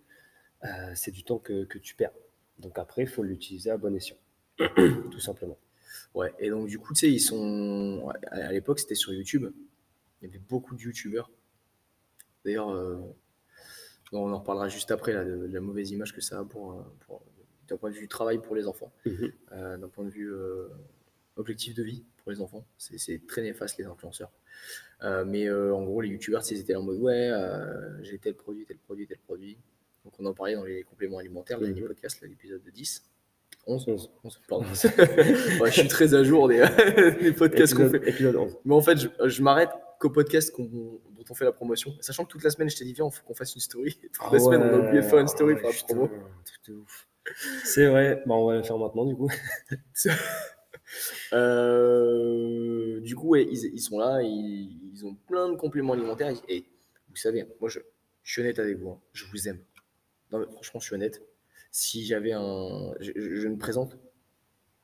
euh, c'est du temps que, que tu perds. Donc après, il faut l'utiliser à bon escient. *coughs* Tout simplement. Ouais. Et donc, du coup, tu sais, ils sont. à- À l'époque, c'était sur YouTube. Il y avait beaucoup de youtubeurs. D'ailleurs, euh, on en reparlera juste après là, de, de la mauvaise image que ça a pour, euh, pour- d'un point de vue travail pour les enfants, Mhm. euh, d'un point de vue euh, objectif de vie pour les enfants. C'est c'est très néfaste les influenceurs. Euh, mais en gros, les youtubeurs, ils étaient là en mode ouais, j'ai tel produit, tel produit, tel produit. Donc on en parlait dans les compléments alimentaires, le dernier Mhm. podcast, là, l'épisode de 10. 11, 11. 11, pardon. *laughs* Ouais, je suis très à jour des, *laughs* des podcasts qu'on fait. Épisode, épisode 11. Mais en fait, je, je m'arrête qu'au podcast qu'on- dont on fait la promotion. Sachant que toute la semaine, je t'ai dit, viens, faut qu'on fasse une story. *laughs* Toute la semaine, on a oublié de faire une story Ah pour ouais, la promo. C'est vrai, bah, on va le faire maintenant du coup. *laughs* Euh, du coup, ouais, ils, ils sont là, ils, ils ont plein de compléments alimentaires. Et vous savez, moi, je, je suis honnête avec vous, hein, je vous aime. Non, mais franchement, je suis honnête. Si j'avais un. Je, je- je ne présente,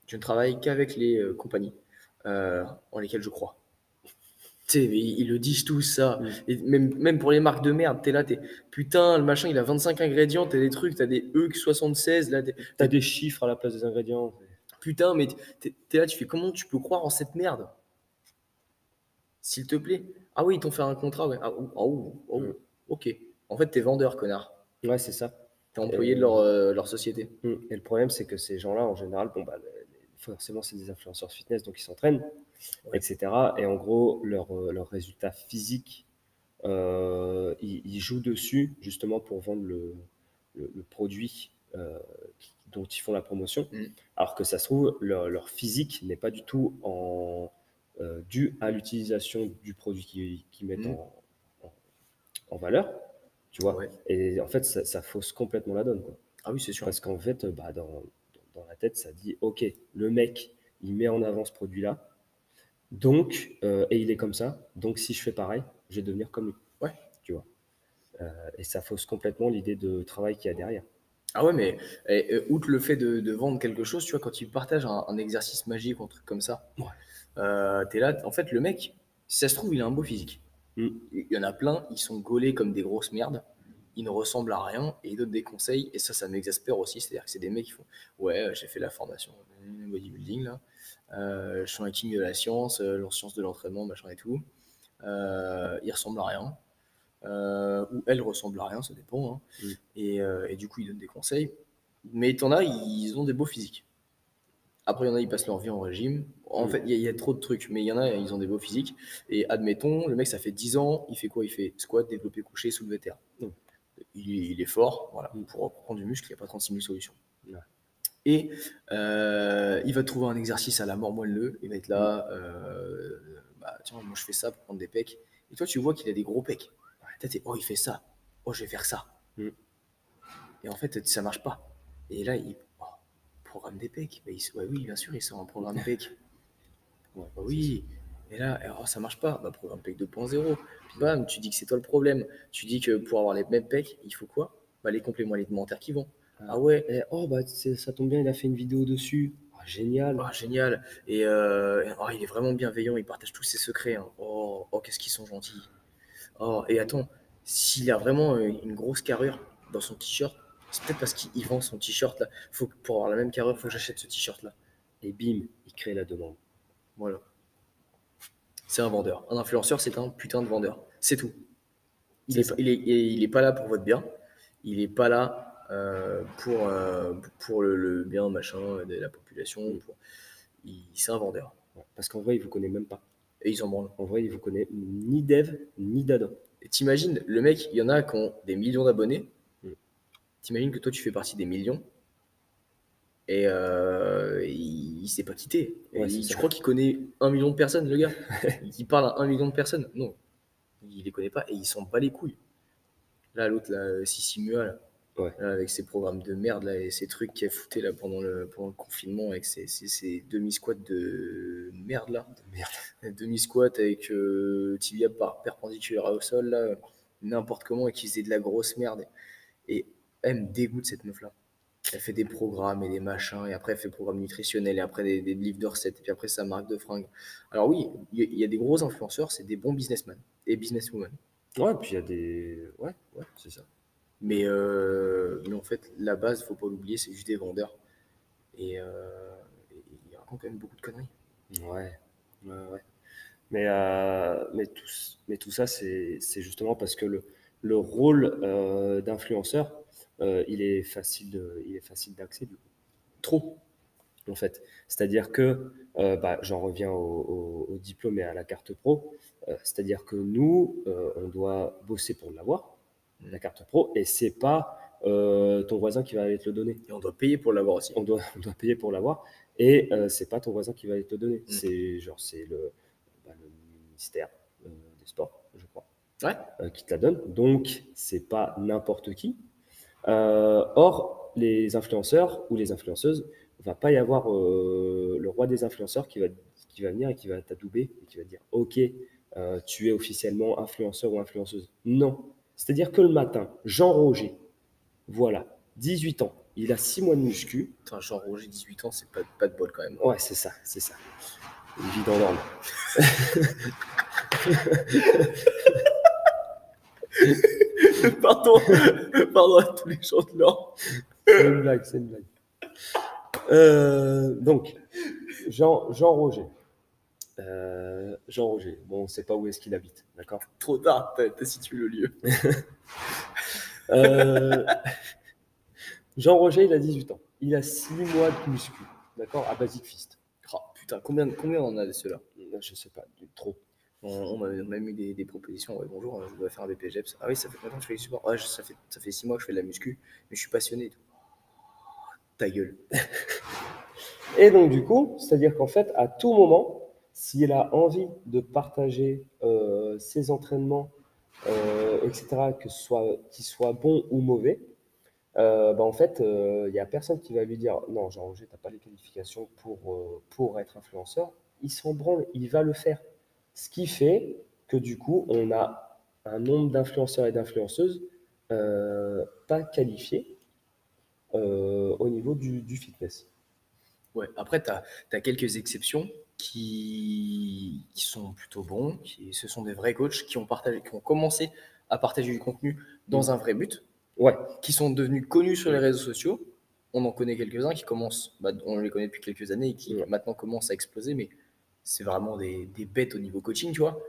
je ne travaille qu'avec les euh, compagnies euh, en lesquelles je crois. Ils, le disent tous ça. Mm. Et même, même pour les marques de merde, t'es là, t'es putain, le machin, il a 25 ingrédients, t'as des trucs, t'as des EUC76, là, T'as des chiffres à la place des ingrédients. Putain, mais t'es là, tu fais comment tu peux croire en cette merde? S'il te plaît. Ah oui, ils t'ont fait un contrat, ouais. Ah, oh, ok. En fait, t'es vendeur, connard. Ouais, c'est ça. T'es employé de leur, euh, leur société. Mm. Et le problème, c'est que ces gens-là, en général, bon, bah, forcément, c'est des influenceurs fitness, donc ils s'entraînent, Ouais. etc. Et en gros, leurs euh, leurs résultats physiques, euh, ils, ils jouent dessus justement pour vendre le, le- le produit euh, dont ils font la promotion. Mm. Alors que ça se trouve, leur, leur physique n'est pas du tout en, euh, dû à l'utilisation du produit qu'ils qu'ils mettent Mm. en, en- en valeur. Tu vois Ouais. Et en fait, ça, ça fausse complètement la donne. Quoi. Ah oui, c'est sûr. Parce qu'en fait, bah, dans, dans la tête, ça dit Ok, le mec, il met en avant ce produit-là, donc, euh, et il est comme ça, donc si je fais pareil, je vais devenir comme lui. Ouais. Tu vois. Euh, et ça fausse complètement l'idée de travail qu'il y a derrière. Ah ouais, mais outre le fait de, de vendre quelque chose, tu vois, quand ils partagent un, un exercice magique ou un truc comme ça, Ouais. euh, t'es là, en fait, le mec, si ça se trouve, il a un beau physique. Mm. Il y en a plein, ils sont gaulés comme des grosses merdes, ils ne ressemblent à rien et ils donnent des conseils, et ça, ça m'exaspère aussi. C'est-à-dire que c'est des mecs qui font Ouais, euh, j'ai fait la formation bodybuilding, là, euh, je suis un king de la science, euh, la science de l'entraînement, machin et tout. Euh, ils ressemblent à rien. Euh, ou elle ressemble à rien, ça dépend. hein. Et, et du coup, ils donnent des conseils. Mais t'en as, ils ont des beaux physiques. Après, il y en a, ils passent leur vie en régime. En fait, il y, a- il y a trop de trucs, mais il y en a, ils ont des beaux physiques. Et admettons, le mec, ça fait 10 ans, il fait quoi? Il fait squat, développé couché, soulevé terre. Il, est- il est fort, voilà. Mm. Pour, pour prendre du muscle, il n'y a pas 36 000 solutions. Ouais. Et euh, il va trouver un exercice à la mort moelleux. Il va être là, euh, bah, tiens, moi je fais ça pour prendre des pecs. Et toi, tu vois qu'il a des gros pecs. T'es, oh, il fait ça. Oh, je vais faire ça. Mm. Et en fait, ça marche pas. Et là, il oh, programme des pecs. Bah, il ouais, oui, bien sûr, il sort un programme pecs. *laughs* Ouais, Bah oui. Et là, oh, ça marche pas. Bah, programme PEC 2.0. Puis bam, tu dis que c'est toi le problème. Tu dis que pour avoir les mêmes pecs, il faut quoi? Bah, Les compléments alimentaires qui vont. Ah ouais, Et, oh, bah, ça tombe bien, il a fait une vidéo dessus. Ah, génial. oh, génial. Et euh, oh, il est vraiment bienveillant. Il partage tous ses secrets. hein. Oh, oh qu'est-ce qu'ils sont gentils. Oh, et attends, s'il a vraiment euh, une grosse carrure dans son t-shirt, c'est peut-être parce qu'il il vend son t-shirt là. Faut, pour avoir la même carrure, faut que j'achète ce t-shirt là. Et bim, il crée la demande. Voilà. C'est un vendeur. Un influenceur, c'est un putain de vendeur. C'est tout. Il C'est est, ça. il, est, il est pas là pour votre bien. Il est pas là euh, pour, euh, pour le, le bien machin de la population. pour- C'est un vendeur. Ouais, Parce qu'en vrai, il vous connaît même pas. Et ils s'en branlent. En vrai, il vous connaît ni Dev, ni Dada. Et t'imagines, le mec, il y en a qui ont des millions d'abonnés. Mm. T'imagines que toi, tu fais partie des millions. Et euh, il, il s'est pas quitté. Ouais, il- je crois qu'il connaît un million de personnes, le gars. *laughs* il parle à un million de personnes. Non, il les connaît pas et il s'en bat les couilles. Là, l'autre, là, Sissi Mua, là, Ouais. là, avec ses programmes de merde là, et ses trucs qu'il a fouté là, pendant, le, pendant le confinement avec ses, ses- ses demi-squats de merde là. Merde. *laughs* Demi-squat avec euh, tibia par perpendiculaire au sol, là, n'importe comment, et qui faisait de la grosse merde. Et elle me dégoûte cette meuf-là. Elle fait des programmes et des machins, et après elle fait des programmes nutritionnels, et après des, des livres de recettes, et puis après sa marque de fringues. Alors oui, il y, a des gros influenceurs, c'est des bons businessmen et businesswomen. Ouais, puis il y a des. Ouais, ouais, c'est ça. Mais, euh, mais en fait, la base, faut pas l'oublier, c'est juste des vendeurs. Et, euh, ils racontent quand même beaucoup de conneries. Ouais, ouais, ouais. Mais, euh, mais, tout, mais tout ça, c'est c'est justement parce que le, le rôle euh, d'influenceur, euh, il est facile de- il est facile d'accès du coup. Trop, en fait. C'est-à-dire que, euh, bah, j'en reviens au, au- au diplôme et à la carte pro, euh, c'est-à-dire que nous, on doit bosser pour l'avoir, la carte pro, et c'est pas ton voisin qui va aller te le donner. Et on doit payer pour l'avoir aussi. On doit, on doit payer pour l'avoir, et c'est pas ton voisin qui va aller te le donner. Mm. C'est genre, c'est le, bah, le ministère des Sports, je crois Ouais. euh, qui te la donne. Donc, c'est pas n'importe qui. Euh, or, les influenceurs ou les influenceuses, va pas y avoir euh, le roi des influenceurs qui va, qui va venir et qui va t'adouber et qui va dire Ok, euh, tu es officiellement influenceur ou influenceuse. Non. C'est-à-dire que le matin, Jean Roger, voilà, 18 ans, il a 6 mois de muscu. Putain, Jean Roger, 18 ans, c'est pas, pas de bol quand même. Ouais, c'est ça, c'est ça. Il vit dans l'ordre. *laughs* *laughs* pardon, pardon à tous les gens de l'or. C'est une blague, c'est une blague. Euh, donc, Jean, Jean Roger. Euh, Jean Roger. Bon, on ne sait pas où est-ce qu'il habite, d'accord? Trop tard, t'as situé le lieu. *laughs* Euh, Jean Roger, il a 18 ans. Il a 6 mois de muscu, d'accord? À Basic Fist. Oh, putain, combien, combien on a de ceux-là? Je sais pas, trop. On, on m'a même eu des, propositions. Bonjour, je dois faire un BPGEPS. Ah oui, ça fait combien que je fais du sport je- ça fait, ça fait 6 mois que je fais de la muscu, mais je suis passionné. et tout. Ta gueule. *laughs* Et donc, du coup, c'est-à-dire qu'en fait, à tout moment, s'il a envie de partager euh, ses entraînements, euh, etc., que soit, qu'ils soient bons ou mauvais, euh, bah, en fait, il n'y a personne qui va lui dire Non, Jean-Roger, tu n'as pas les qualifications pour, euh, pour être influenceur. Il s'en branle, il va le faire. Ce qui fait que du coup, on a un nombre d'influenceurs et d'influenceuses euh, pas qualifiés euh, au niveau du, du fitness. Ouais, après, tu as, quelques exceptions qui, qui sont plutôt bons. Qui, ce sont des vrais coachs qui ont, partagé, qui ont commencé à partager du contenu dans un vrai but, Ouais, qui sont devenus connus sur les réseaux sociaux. On en connaît quelques-uns qui commencent, bah, on les connaît depuis quelques années et qui Ouais. maintenant commencent à exploser, mais c'est vraiment des, des bêtes au niveau coaching, tu vois.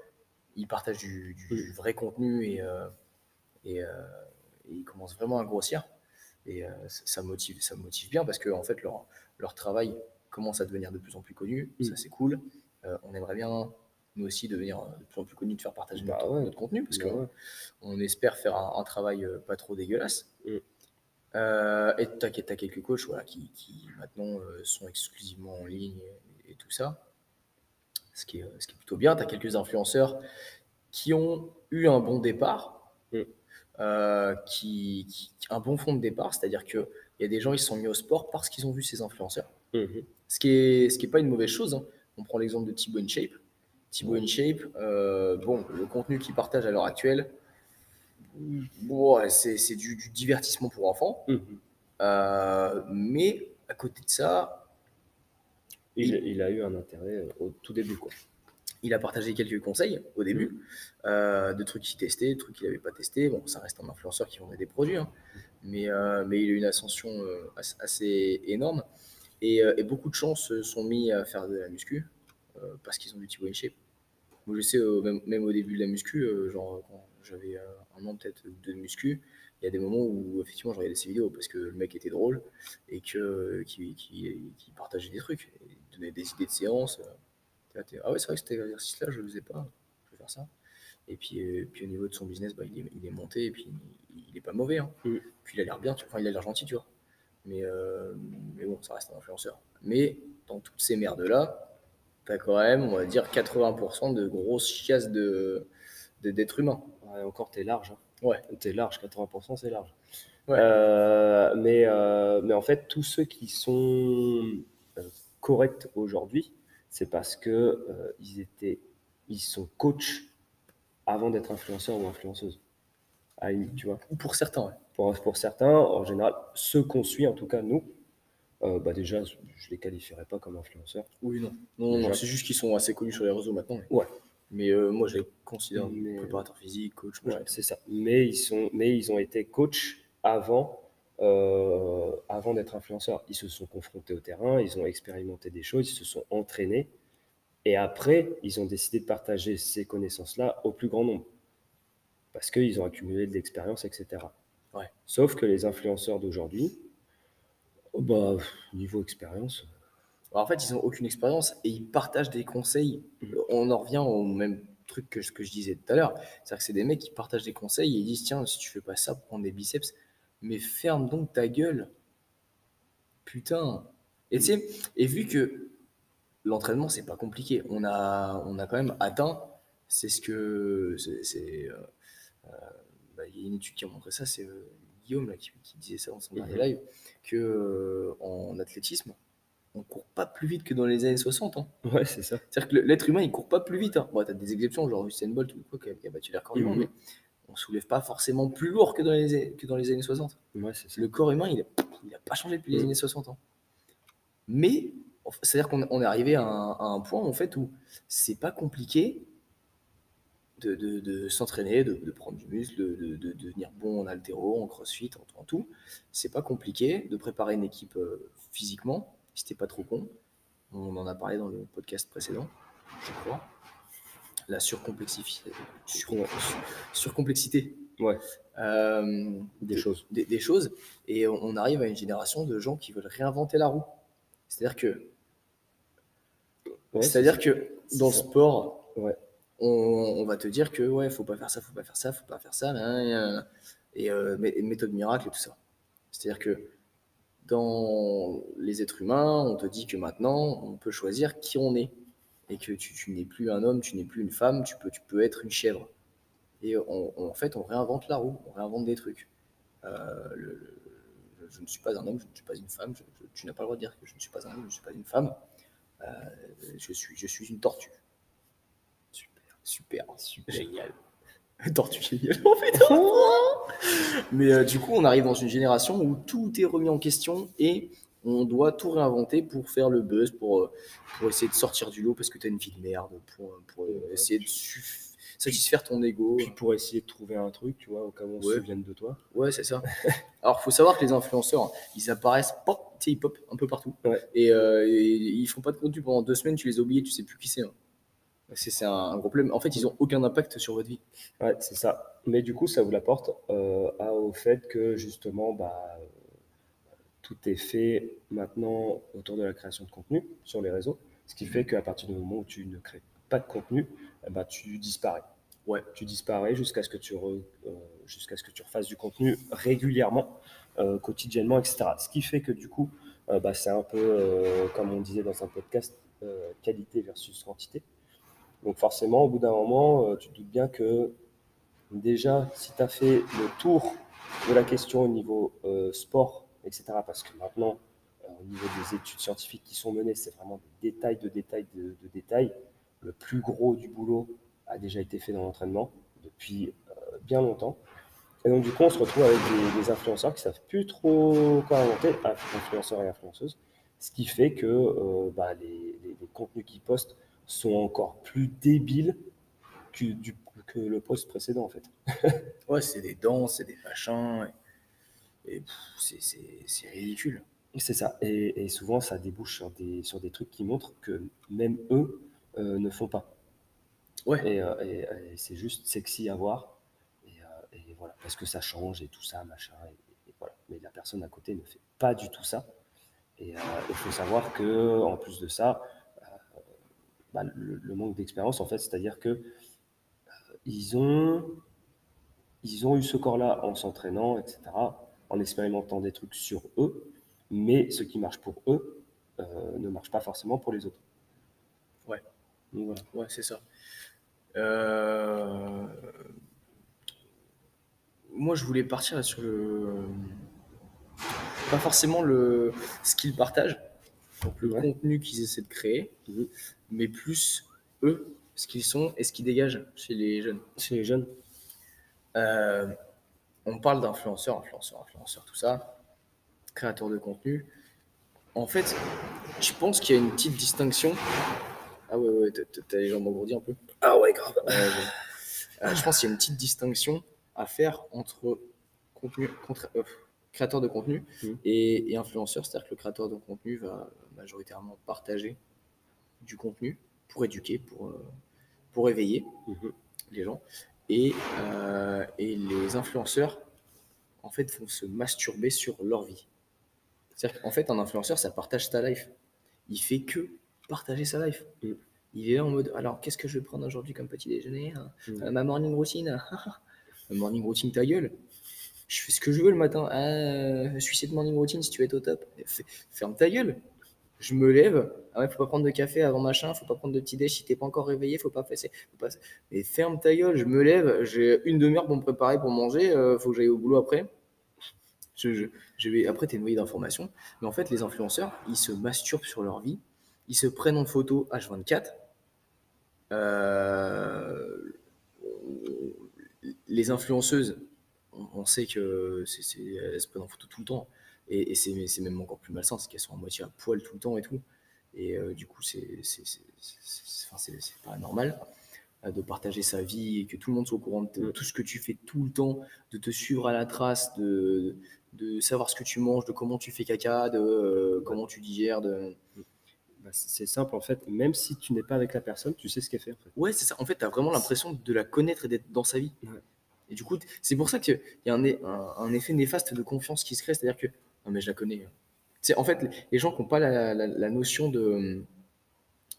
Ils partagent du, du- du vrai contenu et, euh, et, euh, et ils commencent vraiment à grossir. Et euh, ça, ça motive, ça motive bien parce que en fait, leur, leur travail commence à devenir de plus en plus connu. Ça, c'est cool. On aimerait bien, nous aussi, devenir de plus en plus connus, de faire partager Bah notre, ouais. notre contenu parce Bah ouais. on espère faire un, un travail pas trop dégueulasse. Mm. Euh, et tu as, quelques coachs voilà, qui, qui maintenant euh, sont exclusivement en ligne et, et tout ça. Ce qui est, ce qui est plutôt bien. Tu as quelques influenceurs qui ont eu un bon départ, Mm. euh, qui, qui- un bon fond de départ, c'est-à-dire qu'il y a des gens qui se sont mis au sport parce qu'ils ont vu ces influenceurs. Mhm. Ce qui est, ce qui est pas une mauvaise chose. hein. On prend l'exemple de Thibaut InShape. Thibaut InShape, euh, bon, le contenu qu'il partage à l'heure actuelle, bon, c'est du, du divertissement pour enfants. Mhm. Euh, mais à côté de ça, Il, il a eu un intérêt euh, au tout début, quoi. il a partagé quelques conseils au début, Mm. euh, de trucs qu'il testait, de trucs qu'il n'avait pas testé. Bon, ça reste un influenceur qui vendait des produits, hein. mais, euh, mais il a eu une ascension euh, as- assez énorme. Et, et beaucoup de gens se sont mis à faire de la muscu parce qu'ils ont du Thibaut InShape. Moi, je sais, même, même au début de la muscu, genre quand j'avais un an peut-être de muscu, il y a des moments où effectivement je regardais ses vidéos parce que le mec était drôle et que qui, qui, qui partageait des trucs, donnait des idées de séance. euh. Là, ah ouais, c'est vrai que cet exercice-là, je le faisais pas, je vais faire ça. Et puis, euh, puis au niveau de son business, bah, il, est, il est monté et puis il, il est pas mauvais. hein. Mm. Puis il a l'air bien, tu- enfin il a l'air gentil, tu vois. Mais, euh, mais bon, ça reste un influenceur. Mais dans toutes ces merdes-là, t'as quand même, on va dire, 80% de grosses chiasses de, de- d'êtres humains. Ouais, encore, t'es large. hein. Ouais. T'es large, 80%, c'est large. Ouais. Euh, mais, mais en fait, tous ceux qui sont corrects aujourd'hui, c'est parce que euh, ils étaient, ils sont coachs avant d'être influenceurs ou influenceuses. Tu vois. Ou pour certains, ouais. Pour, pour certains, en général, ceux qu'on suit, en tout cas nous, euh, bah déjà, je les qualifierais pas comme influenceurs. Oui, non. Non, non, c'est juste qu'ils sont assez connus sur les réseaux maintenant. mais- Ouais. Mais euh, moi, je les considère Mais- préparateur physique, coach. Ouais, c'est ça. Mais ils, sont, mais ils ont été coachs avant, euh, avant d'être influenceurs. Ils se sont confrontés au terrain, ils ont expérimenté des choses, ils se sont entraînés Et après, ils ont décidé de partager ces connaissances-là au plus grand nombre. Parce qu'ils ont accumulé de l'expérience, etc. Ouais. Sauf que les influenceurs d'aujourd'hui, bah, niveau expérience, Alors, en fait, ils n'ont aucune expérience et ils partagent des conseils. Mhm. On en revient au même truc que ce que je disais tout à l'heure. C'est-à-dire que c'est des mecs qui partagent des conseils et ils disent Tiens, si tu fais pas ça pour prendre des biceps, mais ferme donc ta gueule. Putain. Et tu sais, et vu que l'entraînement, c'est pas compliqué, on a, on a quand même atteint, c'est ce que. c'est- euh, euh, bah, Il y a une étude qui a montré ça, c'est euh, Guillaume là, qui, qui disait ça dans son dernier Mhm. live, que euh, en athlétisme, on court pas plus vite que dans les années 60. hein. ouais, c'est ça. C'est-à-dire que l'être humain, il court pas plus vite. Hein. Bon, t'as des exceptions, genre Usain Bolt ou quoi, qui a, battu les records du monde, Mhm. mais on soulève pas forcément plus lourd que dans les, que dans les années 60. Ouais, c'est ça. Le corps humain, il n'a pas changé depuis les années 60 ans. Mais, c'est-à-dire qu'on on est arrivé à un, à un point, en fait, où c'est pas compliqué de, de- de s'entraîner, de, de prendre du muscle, de, de- de devenir bon en haltéro, en crossfit, en, en tout. C'est pas compliqué de préparer une équipe euh, physiquement, si t'es pas trop con. On en a parlé dans le podcast précédent, je crois. La surcomplexité. Ouais. Euh, Des de- choses. Des, des choses. Et on arrive à une génération de gens qui veulent réinventer la roue. C'est-à-dire que, Ouais, c'est-à-dire c'est que dans le sport, Ouais. on, on va te dire que ouais, faut pas faire ça, faut pas faire ça, faut pas faire ça, et euh, mé- méthode miracle et tout ça. C'est-à-dire que dans les êtres humains, on te dit que maintenant, on peut choisir qui on est. Et que tu, tu n'es plus un homme, tu n'es plus une femme, tu peux, tu peux être une chèvre. Et on- on- en fait, on réinvente la roue, on réinvente des trucs. Euh, le- le- je, ne suis pas un homme, je ne suis pas une femme. je- je- tu n'as pas le droit de dire que je ne suis pas un homme, je ne suis pas une femme. Euh, je, suis, je suis une tortue. Super, super, super. génial. *laughs* Tortue géniale, en fait. *laughs* Mais euh, du coup, on arrive dans une génération où tout est remis en question et on doit tout réinventer pour faire le buzz, pour, euh, pour essayer de sortir du lot parce que tu as une vie de merde, pour, pour euh, essayer de satisfaire ton ego. Puis pour essayer de trouver un truc, tu vois, au cas où on Ouais. se souvienne de toi. Ouais, c'est ça. *laughs* Alors, faut savoir que les influenceurs, ils apparaissent, pop, tu sais, ils pop un peu partout. Ouais. Et, euh, et ils font pas de contenu pendant deux semaines, tu les as oubliés, tu sais plus qui c'est. hein. C'est un, un gros problème. En fait, ils ont aucun impact sur votre vie. Ouais, c'est ça. Mais du coup, ça vous l'apporte euh, au fait que justement, bah, tout est fait maintenant autour de la création de contenu sur les réseaux. Ce qui fait qu'à partir du moment où tu ne crées pas de contenu, ben, tu disparais. Ouais. Tu disparais jusqu'à ce, que tu re- euh, jusqu'à ce que tu refasses du contenu régulièrement, euh, quotidiennement, etc. Ce qui fait que du coup, euh, bah, c'est un peu, comme on disait dans un podcast, qualité versus quantité. Donc forcément, au bout d'un moment, tu te doutes bien que déjà, si tu as fait le tour de la question au niveau sport, etc., parce que maintenant, euh, au niveau des études scientifiques qui sont menées, c'est vraiment des détails de détails de, détails. Le plus gros du boulot a déjà été fait dans l'entraînement depuis euh, bien longtemps. Et donc, du coup, on se retrouve avec des, influenceurs qui savent plus trop quoi inventer, influenceurs et influenceuses, ce qui fait que euh, bah, les, les- les contenus qu'ils postent sont encore plus débiles que, du, que le post précédent, en fait. *laughs* Ouais, c'est des danses, c'est des machins. Et, c'est- ridicule. C'est ça. Et, et souvent, ça débouche sur des, sur des trucs qui montrent que même eux euh, ne font pas. Ouais. Et, euh, et- et c'est juste sexy à voir. Et, euh, et voilà, parce que ça change et tout ça, machin. Et, voilà. Mais la personne à côté ne fait pas du tout ça. Et il faut savoir que en plus de ça, bah, le, le manque d'expérience, en fait, c'est-à-dire que ils ont, ils ont eu ce corps-là en s'entraînant, etc., en expérimentant des trucs sur eux, mais ce qui marche pour eux euh, ne marche pas forcément pour les autres. Ouais. Voilà. Ouais, c'est ça. Euh, Moi, je voulais partir sur le. Pas forcément le ce qu'ils partagent, donc le Ouais. contenu qu'ils essaient de créer, Mhm. mais plus eux, ce qu'ils sont et ce qu'ils dégagent chez les jeunes. Chez les jeunes, Euh, on parle d'influenceurs, influenceurs, influenceurs, tout ça, créateurs de contenu. En fait, je pense qu'il y a une petite distinction. Ah ouais, ouais, t'as- les jambes engourdies un peu. Ah ouais, grave. Ouais, ouais. Euh, je pense qu'il y a une petite distinction à faire entre contenu, contre- euh, créateur de contenu Mhm. et, et influenceur. C'est-à-dire que le créateur de contenu va majoritairement partager du contenu pour éduquer, pour, euh, pour éveiller Mmh les gens. Et, euh, et les influenceurs, en fait, vont se masturber sur leur vie. C'est-à-dire qu'en fait, un influenceur, ça partage sa life. Il fait que partager sa life. Mm. Il est là en mode, alors, qu'est-ce que je vais prendre aujourd'hui comme petit déjeuner hein Mm. Euh, Ma morning routine *laughs* Ma morning routine, ta gueule Je fais ce que je veux le matin. Ah, suicide morning routine si tu être au top. Ferme ta gueule je me lève, ah ouais, faut pas prendre de café avant machin, faut pas prendre de petit déj si t'es pas encore réveillé, faut pas passer. Faut pas... Mais ferme ta gueule, je me lève, j'ai une demi-heure pour me préparer pour manger, euh, faut que j'aille au boulot après. Je, je- je vais... Après, t'es noyé d'informations. Mais en fait, les influenceurs, ils se masturbent sur leur vie, ils se prennent en photo H24. Euh, Les influenceuses, on, sait que c'est- elles se prennent en photo tout le temps. Et, et c'est, même encore plus malsain, c'est qu'elles sont à moitié à poil tout le temps et tout. Et euh, du coup, c'est, pas normal euh, de partager sa vie et que tout le monde soit au courant de Mm. tout ce que tu fais tout le temps, de te suivre à la trace, de, de savoir ce que tu manges, de comment tu fais caca, de euh, comment tu digères. De... Bah, c'est simple en fait, même si tu n'es pas avec la personne, tu sais ce qu'elle fait en fait. Ouais, c'est ça. En fait, tu as vraiment l'impression de la connaître et d'être dans sa vie. Ouais. Et du coup, c'est pour ça qu'il y a un, un- un effet néfaste de confiance qui se crée, c'est-à-dire que, non mais je la connais. C'est en fait, les- gens qui n'ont pas la, la- la notion de,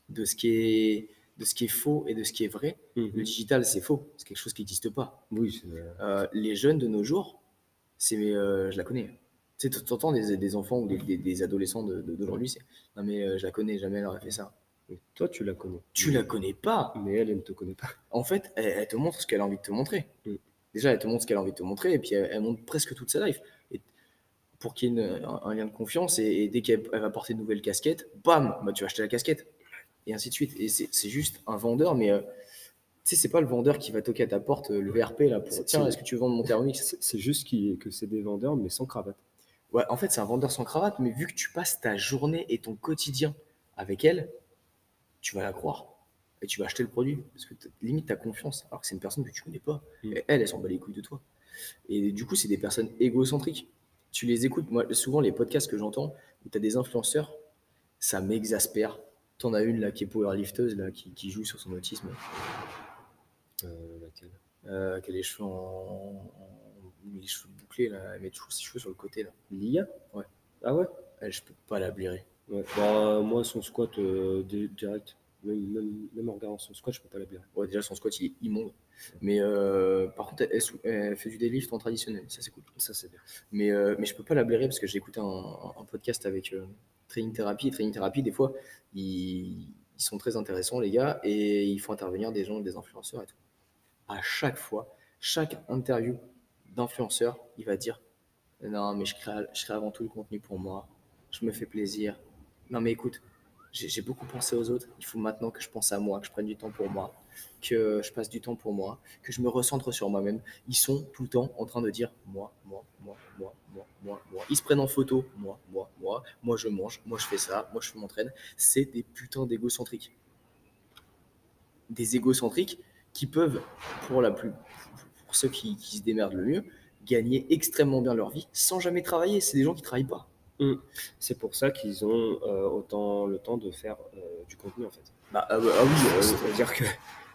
de, ce qui est, de ce qui est faux et de ce qui est vrai, le digital c'est faux, c'est quelque chose qui n'existe pas. Oui, Euh, les jeunes de nos jours, c'est, euh, je la connais. Tu sais, t'entends des, des enfants ou des, des- des adolescents de- de- d'aujourd'hui, c'est, non mais euh, je la connais, jamais elle aurait fait ça. mais toi tu la connais. Tu la connais pas. Mais elle, elle ne te connaît pas. En fait, elle, elle te montre ce qu'elle a envie de te montrer. Mm. Déjà, elle te montre ce qu'elle a envie de te montrer, et puis elle, elle montre presque toute sa life. Pour qu'il y ait une- un, lien de confiance, et, et dès qu'elle elle va porter une nouvelle casquette, bam, bah, tu vas acheter la casquette. Et ainsi de suite. Et c'est juste un vendeur, mais euh, tu sais, c'est pas le vendeur qui va toquer à ta porte, euh, le VRP, là, pour tiens, est-ce que tu veux vendre mon Thermomix? C'est juste que c'est des vendeurs, mais sans cravate. Ouais, en fait, c'est un vendeur sans cravate, mais vu que tu passes ta journée et ton quotidien avec elle, tu vas la croire. Et tu vas acheter le produit. Parce que limite, tu as confiance. Alors que c'est une personne que tu connais pas. Mm. Et elle, elle s'en bat les couilles de toi. Et du coup, c'est des personnes égocentriques. Tu les écoutes. Moi, souvent, les podcasts que j'entends, où tu as des influenceurs, ça m'exaspère. T'en as une là qui est powerlifteuse, là, qui, qui joue sur son autisme, Euh, laquelle? Euh, qui a les cheveux en, en- les cheveux bouclés, là, elle met toujours ses cheveux sur le côté. Là. L'IA? Ouais. Ah ouais, Elle, je peux pas la blairer. ouais. Bah, Moi, son squat euh, di- direct, même, même, même en regardant son squat, je peux pas la blairer. Ouais, déjà, son squat, il est immonde. Mais euh, par contre, elle, fait du deadlift en traditionnel. Ça, c'est cool. Ça, c'est bien. Mais, euh, mais je peux pas la blairer parce que j'ai écouté un, un podcast avec euh, Training Therapy. Et Training Therapy, des fois, ils, ils sont très intéressants, les gars, et ils font intervenir des gens, des influenceurs et tout. À chaque fois, chaque interview d'influenceur, il va dire Non, mais je crée, je crée avant tout le contenu pour moi. Je me fais plaisir. Non, mais écoute, j'ai beaucoup pensé aux autres. Il faut maintenant que je pense à moi, que je prenne du temps pour moi, que je passe du temps pour moi, que je me recentre sur moi-même. Ils sont tout le temps en train de dire moi, moi, moi, moi, moi, moi, moi. Ils se prennent en photo, moi, moi, moi, moi je mange, moi je fais ça, moi je m'entraîne. C'est des putains d'égocentriques. Des égocentriques qui peuvent, pour la plus, pour ceux qui, qui se démerdent le mieux, gagner extrêmement bien leur vie sans jamais travailler. C'est des gens qui travaillent pas. C'est pour ça qu'ils ont euh, autant le temps de faire euh, du contenu en fait. Bah, ah, ah oui, euh, C'est-à-dire que,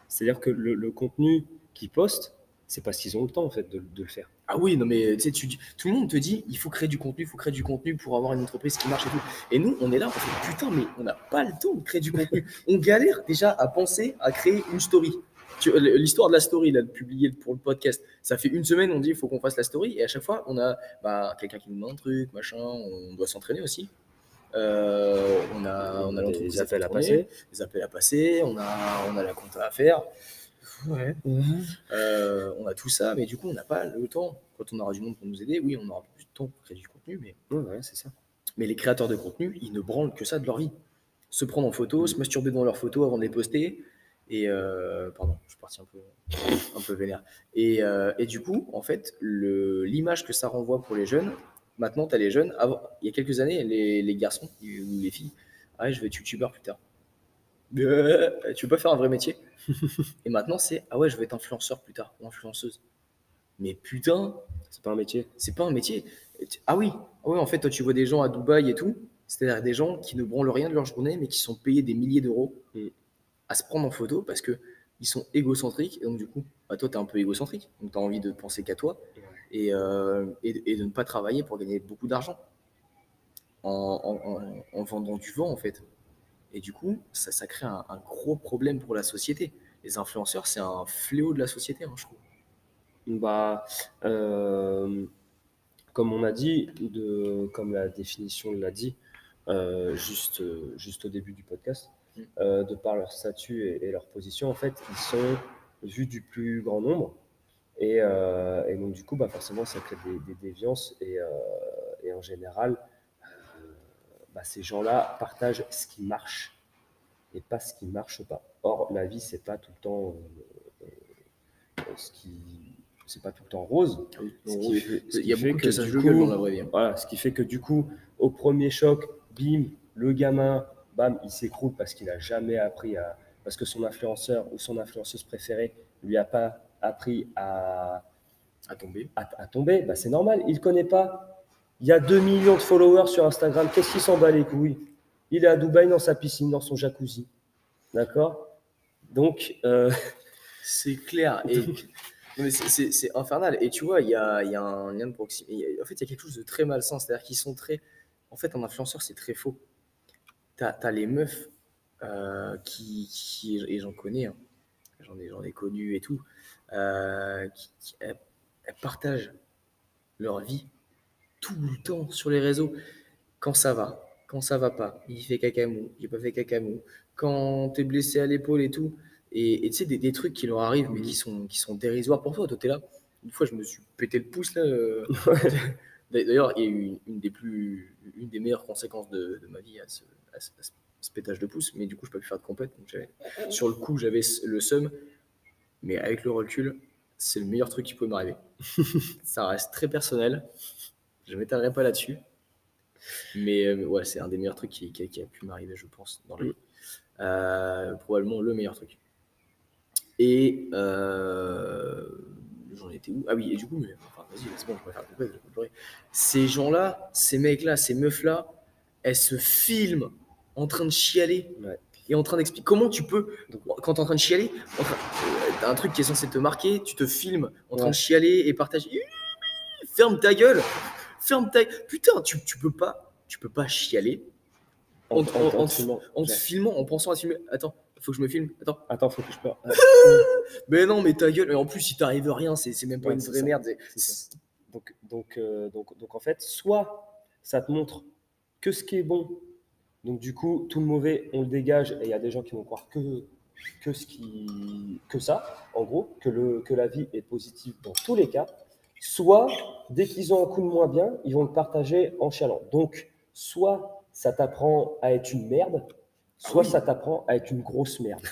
c'est-à-dire que le, le contenu qu'ils postent, c'est parce qu'ils ont le temps en fait de, de le faire. Ah oui, non mais tu sais, tu dis- tout le monde te dit il faut créer du contenu, il faut créer du contenu pour avoir une entreprise qui marche et tout. Et nous, on est là, on fait putain, mais on n'a pas le temps de créer du contenu. *laughs* On galère déjà à penser à créer une story. L'histoire de la story, là, de publier pour le podcast, ça fait une semaine, on dit il faut qu'on fasse la story, et à chaque fois, on a bah, quelqu'un qui nous demande un truc, machin, on doit s'entraîner aussi. Euh, on a, on a des appels à passer. des appels à passer, on a, on a la compta à faire. Ouais. Euh, on a tout ça, mais du coup, on n'a pas le temps. Quand on aura du monde pour nous aider, oui, on aura plus de temps pour créer du contenu, mais, Ouais, ouais, c'est ça. mais les créateurs de contenu, ils ne branlent que ça de leur vie. Se prendre en photo, se masturber devant leurs photos avant de les poster. Et euh, pardon, je suis parti un peu, un peu vénère. Et, euh, et du coup, en fait, l'image que ça renvoie pour les jeunes, maintenant, tu as les jeunes. Avant, il y a quelques années, les, les garçons ou les filles, ah, ouais, je vais être youtubeur plus tard. Euh, tu veux pas faire un vrai métier *laughs* Et maintenant, c'est ah ouais, je vais être influenceur plus tard, ou influenceuse. Mais putain, C'est pas un métier. c'est pas un métier. Ah oui, ah oui, en fait, toi, tu vois des gens à Dubaï et tout, c'est-à-dire des gens qui ne branlent rien de leur journée, mais qui sont payés des milliers d'euros Mm. À se prendre en photo parce que ils sont égocentriques. Et donc, du coup, bah, toi, tu es un peu égocentrique. Donc, tu as envie de penser qu'à toi et, euh, et, et, de ne pas travailler pour gagner beaucoup d'argent en, en, en, vendant du vent, en fait. Et du coup, ça, ça crée un, un, gros problème pour la société. Les influenceurs, c'est un fléau de la société, hein, je trouve. Bah, euh, comme on a dit, de, comme la définition l'a dit, euh, juste, juste au début du podcast. Euh, de par leur statut et, et, leur position, en fait, ils sont vus du plus grand nombre. Et, euh, et donc, du coup, bah, forcément, ça crée des, des déviances. Et, euh, et, en général, bah, ces gens-là partagent ce qui marche et pas ce qui ne marche pas. Or, la vie, c'est pas tout le temps ce qui c'est pas tout le temps rose. Il y a beaucoup que, ça coup, dans la vraie vie. Hein. Voilà, ce qui fait que du coup, au premier choc, bim, le gamin, bam, il s'écroule parce qu'il n'a jamais appris à. Parce que son influenceur ou son influenceuse préférée lui a pas appris à. À tomber. À, à tomber, bah, c'est normal, il ne connaît pas. Il y a 2 millions de followers sur Instagram, qu'est-ce qu'il s'en bat les couilles? Il est à Dubaï dans sa piscine, dans son jacuzzi. D'accord? Donc. Euh... *laughs* C'est clair. Et *laughs* c'est infernal. Et tu vois, il y a, y a, un lien de proximité. En fait, il y a quelque chose de très malsain. C'est-à-dire qu'ils sont très. En fait, un influenceur, c'est très faux. Tu as, les meufs euh, qui, qui, Et j'en connais, hein. j'en ai, ai connu et tout, euh, qui, qui elles, elles partagent leur vie tout le temps sur les réseaux. Quand ça va, quand ça va pas, il fait cacamou, j'ai pas fait cacamou. Quand t'es blessé à l'épaule et tout, et tu sais, des, des, trucs qui leur arrivent, mais qui sont, qui sont dérisoires pour toi. Toi, t'es là. Une fois, je me suis pété le pouce, là. Euh... *laughs* *laughs* D'ailleurs, il y a eu une, une, des plus, une des meilleures conséquences de, de ma vie à ce, à, ce, à ce, pétage de pouce. Mais du coup, je peux plus faire de compète. Donc sur le coup, j'avais le seum. Mais avec le recul, c'est le meilleur truc qui peut m'arriver. *laughs* Ça reste très personnel. Je ne m'étalerai pas là-dessus. Mais euh, ouais, c'est un des meilleurs trucs qui, qui, qui a pu m'arriver, je pense, dans la vie. Euh, probablement le meilleur truc. Et euh, j'en étais où? Ah oui, et du coup, mais, vas-y, c'est bon, je préfère couper, je pleurer. Ces gens-là, ces mecs-là, ces meufs-là, elles se filment en train de chialer ouais. et en train d'expliquer comment tu peux, quand tu es en train de chialer, train, t'as un truc qui est censé te marquer, tu te filmes en train de chialer et partager. Ferme ta gueule Ferme ta Putain, tu, tu peux pas, tu peux pas chialer en, en te filmant, en pensant à filmer. Attends, faut que je me filme. Attends. Attends, faut que je pleure. *laughs* mais non, mais ta gueule. Et en plus, il t'arrive rien, c'est même pas ouais, une vraie ça. merde. Donc, donc, euh, donc, donc, en fait, soit ça te montre que ce qui est bon. Donc, du coup, tout le mauvais, on le dégage. Et il y a des gens qui vont croire que, que, ce qui, que ça, en gros, que, le, que la vie est positive dans tous les cas. Soit, dès qu'ils ont un coup de moins bien, ils vont le partager en chialant. Donc, soit ça t'apprend à être une merde, soit ah oui. ça t'apprend à être une grosse merde.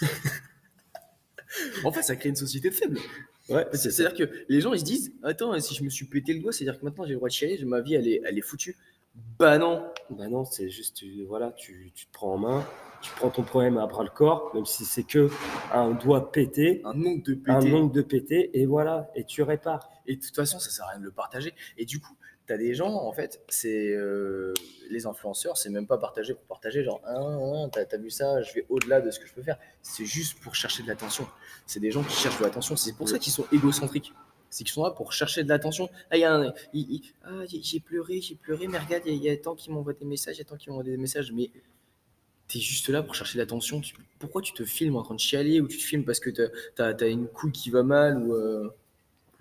*laughs* en fait, ça crée une société de faibles. Ouais, c'est-à-dire que les gens ils se disent Attends, si je me suis pété le doigt, c'est-à-dire que maintenant j'ai le droit de chialer, ma vie elle est, elle est foutue. Bah non Bah non, c'est juste, tu, voilà, tu, tu, te prends en main, tu prends ton problème à bras le corps, même si c'est que un doigt pété, un ongle de pété, un ongle de pété, et voilà, et tu répares. Et de toute façon, ça sert à rien de le partager. Et du coup, tu as des gens, en fait, c'est euh, les influenceurs, c'est même pas partager pour partager, genre, ah, ah, t'as as vu ça, je vais au-delà de ce que je peux faire. C'est juste pour chercher de l'attention. C'est des gens qui cherchent de l'attention. C'est pour ça qu'ils sont égocentriques. C'est qu'ils sont là pour chercher de l'attention. Ah, il y a un, il, il, ah, j'ai pleuré, j'ai pleuré, mais regarde, il y, a tant qui m'envoient des messages, il y a tant qui m'envoient des messages, mais t'es juste là pour chercher l'attention. Pourquoi tu te filmes en train de chialer ou tu te filmes parce que t'as as, as, une couille qui va mal ou euh,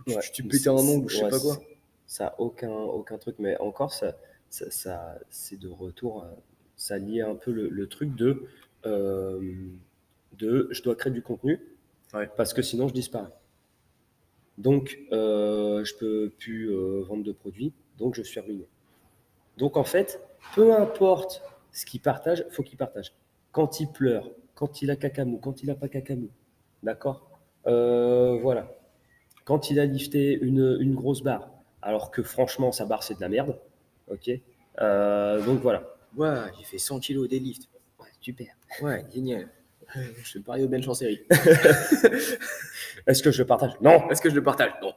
ouais, tu, tu pétais un ongle ou je sais ouais, pas quoi? Ça aucun, aucun truc. Mais encore, ça, ça, ça c'est de retour, ça lie un peu le, le truc de, euh, de je dois créer du contenu ouais. parce que sinon je disparais. Donc, euh, je peux plus euh, vendre de produits, donc je suis ruiné. Donc, en fait, peu importe ce qu'il partage, faut qu'il partage. Quand il pleure, quand il a cacamou, quand il n'a pas cacamou, d'accord? Euh, Voilà. Quand il a lifté une, une grosse barre, alors que franchement, sa barre, c'est de la merde. Ok euh, Donc voilà. Ouais, j'ai fait 100 kilos des lifts. Ouais, super. Ouais, génial. *laughs* Je te parie au bench en série. Est-ce que je le partage? Non. Est-ce que je le partage? Non.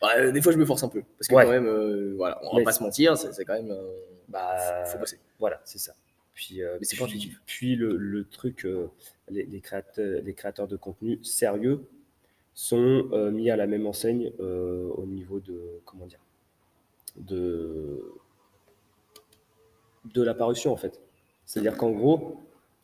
Bah, des fois, je me force un peu. Parce que, ouais. quand même, euh, voilà, on va Mais pas se mentir, c'est quand même. Euh, bah, faut bosser. Voilà, c'est ça. Puis, Mais c'est pas puis intuitif. puis le le truc, les les créateurs les créateurs de contenu sérieux sont, heu, mis à la même enseigne, heu, au niveau de comment dire? De de la parution, en fait. C'est-à-dire qu'en gros,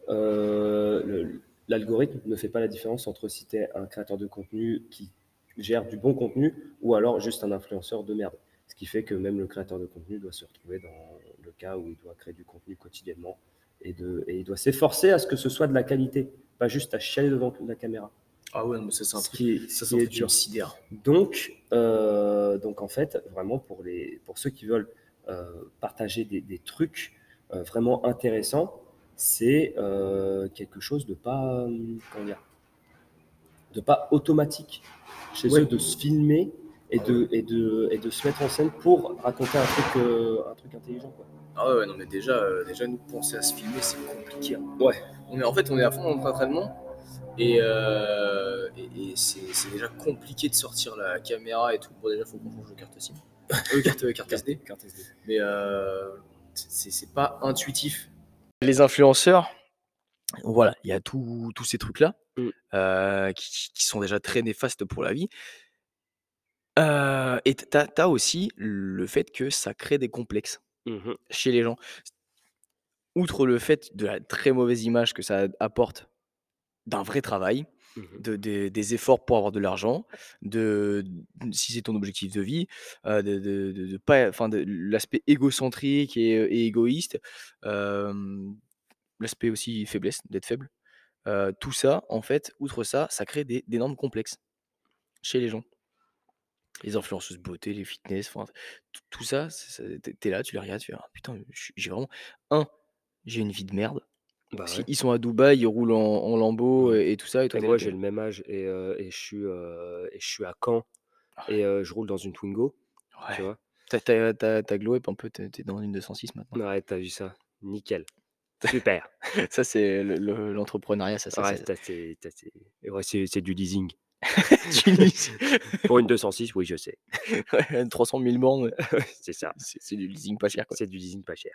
le l'algorithme ne fait pas la différence entre si tu es un créateur de contenu qui gère du bon contenu ou alors juste un influenceur de merde. Ce qui fait que même le créateur de contenu doit se retrouver dans le cas où il doit créer du contenu quotidiennement et de et il doit s'efforcer à ce que ce soit de la qualité, pas juste à chialer devant la caméra. Ah ouais, mais ça, c'est un truc qui est ça, ce c'est dur. sidère. Donc, heu, donc en fait, vraiment pour les pour ceux qui veulent, heu, partager des des trucs, heu, vraiment intéressants, c'est, quelque chose de pas, comment dire? De pas automatique chez Ouais. eux de se filmer et Ah de ouais. et de et de se mettre en scène pour raconter un truc, un truc intelligent, quoi. Ah ouais, non, mais déjà, déjà nous penser à se filmer, c'est compliqué, hein. Ouais. On est en fait, on est à fond dans notre entraînement et et c'est déjà compliqué de sortir la caméra et tout. Bon, déjà, faut qu'on change de carte SIM. Euh, carte carte SD. Carte SD. Mais heu, c'est pas intuitif. Les influenceurs, voilà, il y a tous ces trucs-là, heu, qui qui sont déjà très néfastes pour la vie. Et tu as aussi le fait que ça crée des complexes Mmh mh. chez les gens. Outre le fait de la très mauvaise image que ça apporte d'un vrai travail, Mmh mh. de des efforts pour avoir de l'argent, de si c'est ton objectif de vie, heu, de de de de pas enfin de l'aspect égocentrique et heu et égoïste, l'aspect aussi faiblesse, d'être faible. Heu, tout ça, en fait, outre ça, ça crée des d'énormes complexes chez les gens. Les influenceuses beauté, les fitness, enfin, tout tout ça, c'est tu es tu es là, tu les regardes, tu fais: «Ah putain, je suis j'ai vraiment 1, j'ai une vie de merde». Bah ouais. qu'ils sont à Dubaï, ils roulent en en Lambo et et tout ça et toi et moi j'ai le même âge et heu et je suis, heu et je suis à Caen Ah et heu, je roule dans une Twingo, ouais. tu vois? Tu as tu as tu as tu as glow up un peu, tu es tu es dans une 206 maintenant. Ouais, tu as vu ça? Nickel. Super. *laughs* Ça, c'est le le l'entrepreneuriat, ça ça Ouais, ça ça c'est ça c'est et ouais, c'est c'est du leasing. *laughs* *laughs* Pour une 206, oui, je sais. Ouais, 300 000 bornes, *laughs* C'est ça. c'est du leasing pas cher. C'est du leasing pas cher.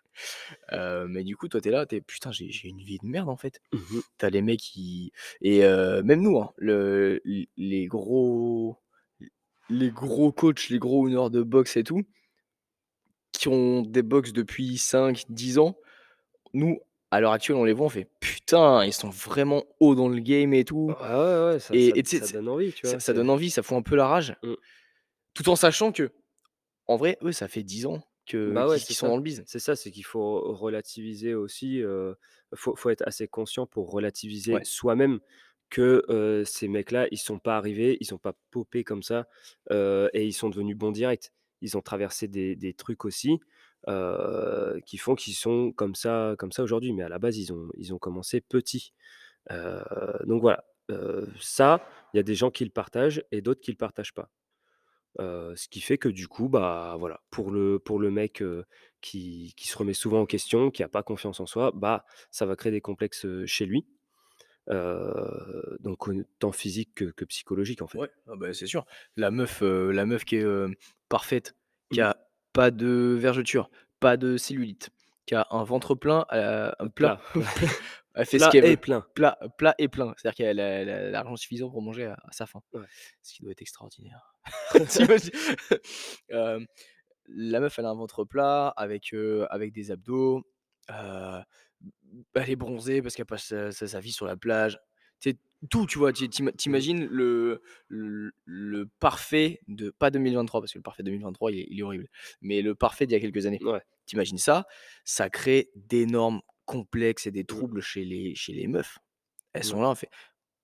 Heu, mais du coup, toi, tu es là, tu es: «Putain, j'ai une vie de merde, en fait». Mmh mh. Tu as les mecs qui et heu, même nous, hein, le les gros les gros coachs, les gros owners de boxe et tout qui ont des box depuis 5-10 ans, nous, à l'heure actuelle, on les voit, on fait: «Putain, ils sont vraiment hauts dans le game et tout» Ah ouais, ouais, ça ça et ça donne envie, tu ça vois? ça donne envie, ça fout un peu la rage, Mmh. tout en sachant qu'en vrai, eux, ça fait 10 ans que Bah ouais, qu'ils sont ça. dans le biz. C'est ça, c'est qu'il faut relativiser aussi, heu, faut faut être assez conscient pour relativiser Ouais, soi-même que, heu, ces mecs-là, ils sont pas arrivés, ils sont pas popés comme ça, heu et ils sont devenus bons direct. Ils ont traversé des des trucs aussi, qui font qu'ils sont comme ça comme ça aujourd'hui, mais à la base, ils ont ils ont commencé petits. Donc voilà, ça, il y a des gens qui le partagent et d'autres qui le partagent pas. Ce qui fait que du coup, bah, voilà, pour le pour le mec, qui qui se remet souvent en question, qui a pas confiance en soi, bah, ça va créer des complexes, chez lui, donc autant physique que que psychologique, en fait. ouais, ah bah, c'est sûr. La meuf, la meuf qui est, parfaite, qui Mmh. a pas de vergeture, pas de cellulite, qui a un ventre plein, heu, un plat, *laughs* elle fait ce qu'elle et veut. plein. Plat plat et plein, c'est-à-dire qu'elle a l'argent suffisant pour manger à à sa faim, Ouais. ce qui doit être extraordinaire. *laughs* *laughs* La meuf, elle a un ventre plat avec, avec des abdos, elle est bronzée parce qu'elle passe sa sa sa vie sur la plage. Tu sais, tout, tu vois? Tu tu ima tu Mmh. imagines le le le parfait de pas 2023 parce que le parfait 2023 il est il est horrible, mais le parfait d'il y a quelques années. Ouais. Tu imagines ça, ça crée d'énormes complexes et des Mmh. troubles chez les chez les meufs. Elles Ouais. sont là, on fait: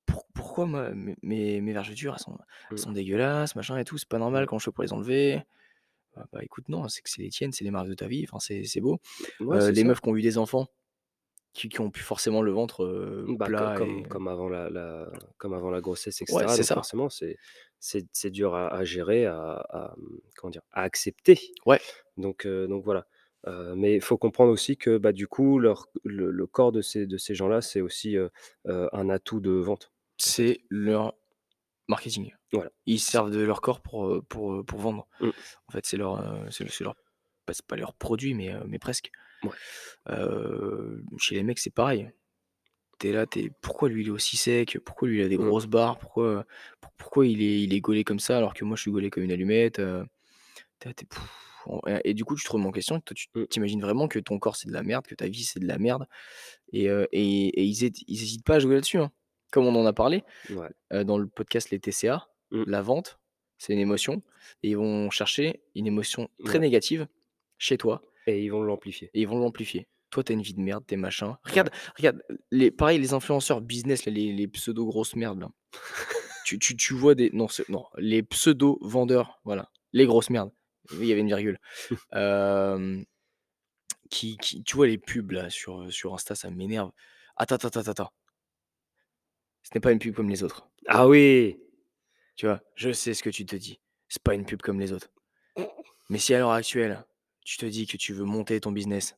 «Pour pourquoi moi mes mes vergetures elles sont elles Mmh. sont dégueulasses, machin et tout, c'est pas normal, comment je fais pour les enlever?» bah bah, écoute, non, c'est que c'est les tiennes, c'est les marques de ta vie, enfin, c'est c'est beau. Ouais, c'est les ça. meufs qui ont eu des enfants, qui qui ont plus forcément le ventre, Bah, co plat et comme avant la la comme avant la grossesse et ouais, cetera, c'est ça. forcément, c'est dur à à gérer, à à, mmh, comment dire? À accepter. Ouais, Donc voilà. Mais il faut comprendre aussi que, bah, du coup, leur le le corps de ces de ces gens-là, c'est aussi, un atout de vente, c'est leur marketing. Voilà. Ils servent de leur corps pour, vendre. mmh, En fait, c'est leur, c'est bah, c'est pas leur produit, mais presque. Ouais. Chez les mecs, c'est pareil. Tu es là, tu es: «Pourquoi lui, il est aussi sec? Pourquoi lui, il a des Mmh. grosses barres? Pourquoi pour pourquoi il est il est gaulé comme ça alors que moi je suis gaulé comme une allumette?» es es et et du coup, tu te remets en question, toi tu Mmh. tu imagines vraiment que ton corps c'est de la merde, que ta vie c'est de la merde? Et heu et et ils hét ils hésitent pas à jouer là-dessus, hein. Comme on en a parlé, Ouais. dans le podcast Les TCA, Mmh. la vente, c'est une émotion et ils vont chercher une émotion très Ouais. négative chez toi Et ils vont l'amplifier. et ils vont l'amplifier. Toi, tu as une vie de merde, tu es machin. Regarde regarde, les pareil, les influenceurs business là, les les pseudo grosses merdes là. *laughs* Tu tu tu vois des non, non, les pseudo vendeurs, voilà, les grosses merdes. Il y avait une virgule. Hem, *laughs* qui qui tu vois les pubs là sur, sur Insta, ça m'énerve. Attends, attends, attends, attends. Ce n'est pas une pub comme les autres. Ah oui! Tu vois? Je sais ce que tu te dis. C'est pas une pub comme les autres. Mais si à l'heure actuelle, tu te dis que tu veux monter ton business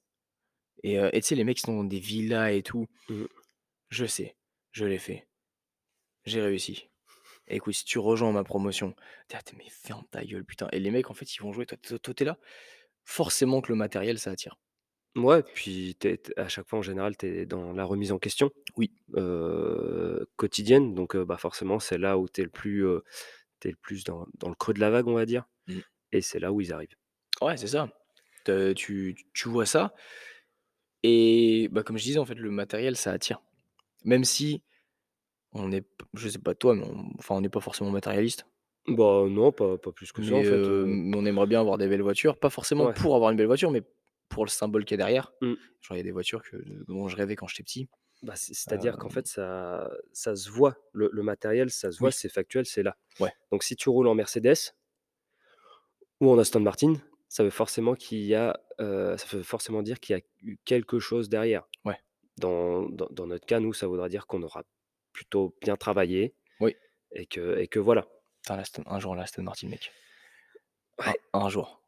et tu sais les mecs qui sont dans des villas et tout, Mmh. je sais, je l'ai fait. J'ai réussi. Écoute, si tu rejoins ma promotion, tu es là, tu es: «Mais ferme ta gueule putain» et les mecs en fait ils vont jouer, toi toi toi tu es là, forcément que le matériel ça attire. Ouais, puis es à chaque fois en général, tu es dans la remise en question. Oui. Quotidienne donc bah, forcément c'est là où tu es le plus, es le plus dans dans le creux de la vague, on va dire Mmh. et c'est là où ils arrivent. Ouais, c'est ça. Te tu tu vois ça et bah, comme je disais en fait le matériel ça attire. Même si on est je sais pas toi, mais on enfin on n'est pas forcément matérialiste. Bah, non, pas pas plus que ça en Mais fait, mais on aimerait bien avoir des belles voitures, pas forcément Ouais. pour avoir une belle voiture, mais pour le symbole qu'il y a derrière. Mmh. Genre il y a des voitures que dont je rêvais quand j'étais petit. Bah, c'est c'est-à-dire qu'en fait ça ça se voit, le le matériel ça se voit, Oui. c'est factuel, c'est là. Ouais. Donc si tu roules en Mercedes ou en Aston Martin, ça veut forcément qu'il y a, heu, ça veut forcément dire qu'il y a eu quelque chose derrière. Ouais. Dans dans dans notre cas, nous, ça voudra dire qu'on aura plutôt bien travaillé Oui. et que et que voilà. Putain un jour l'Aston Martin mec. Un Ouais. un jour.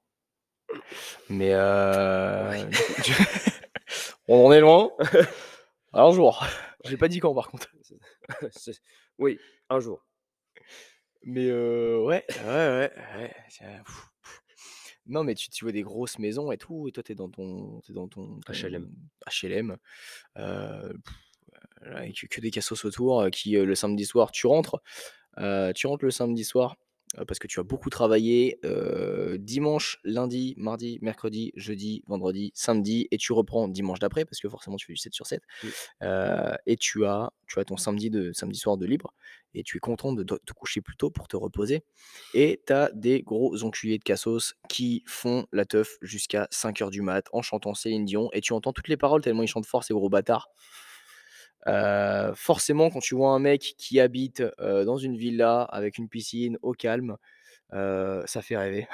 Mais Ouais. *laughs* *laughs* on en est loin. *laughs* Un jour. J'ai pas dit quand par contre. Oui, un jour. Mais heu, ouais, ouais, ouais, ouais, non mais tu tu vois des grosses maisons et tout et toi tu es dans ton tu es dans ton ton HLM. HLM, avec que des cassos autour, heu, qui, heu, le samedi soir tu rentres, heu, tu rentres le samedi soir, parce que tu as beaucoup travaillé, heu, dimanche, lundi, mardi, mercredi, jeudi, vendredi, samedi et tu reprends dimanche d'après parce que forcément tu fais du 7/7, Mmh. heu et tu as tu as ton samedi de samedi soir de libre et tu es content de te coucher plus tôt pour te reposer et tu as des gros enculés de cassos qui font la teuf jusqu'à 05:00 du mat en chantant Céline Dion et tu entends toutes les paroles tellement ils chantent fort ces gros bâtards. Heu, forcément quand tu vois un mec qui habite, heu, dans une villa avec une piscine au calme, heu, ça fait rêver.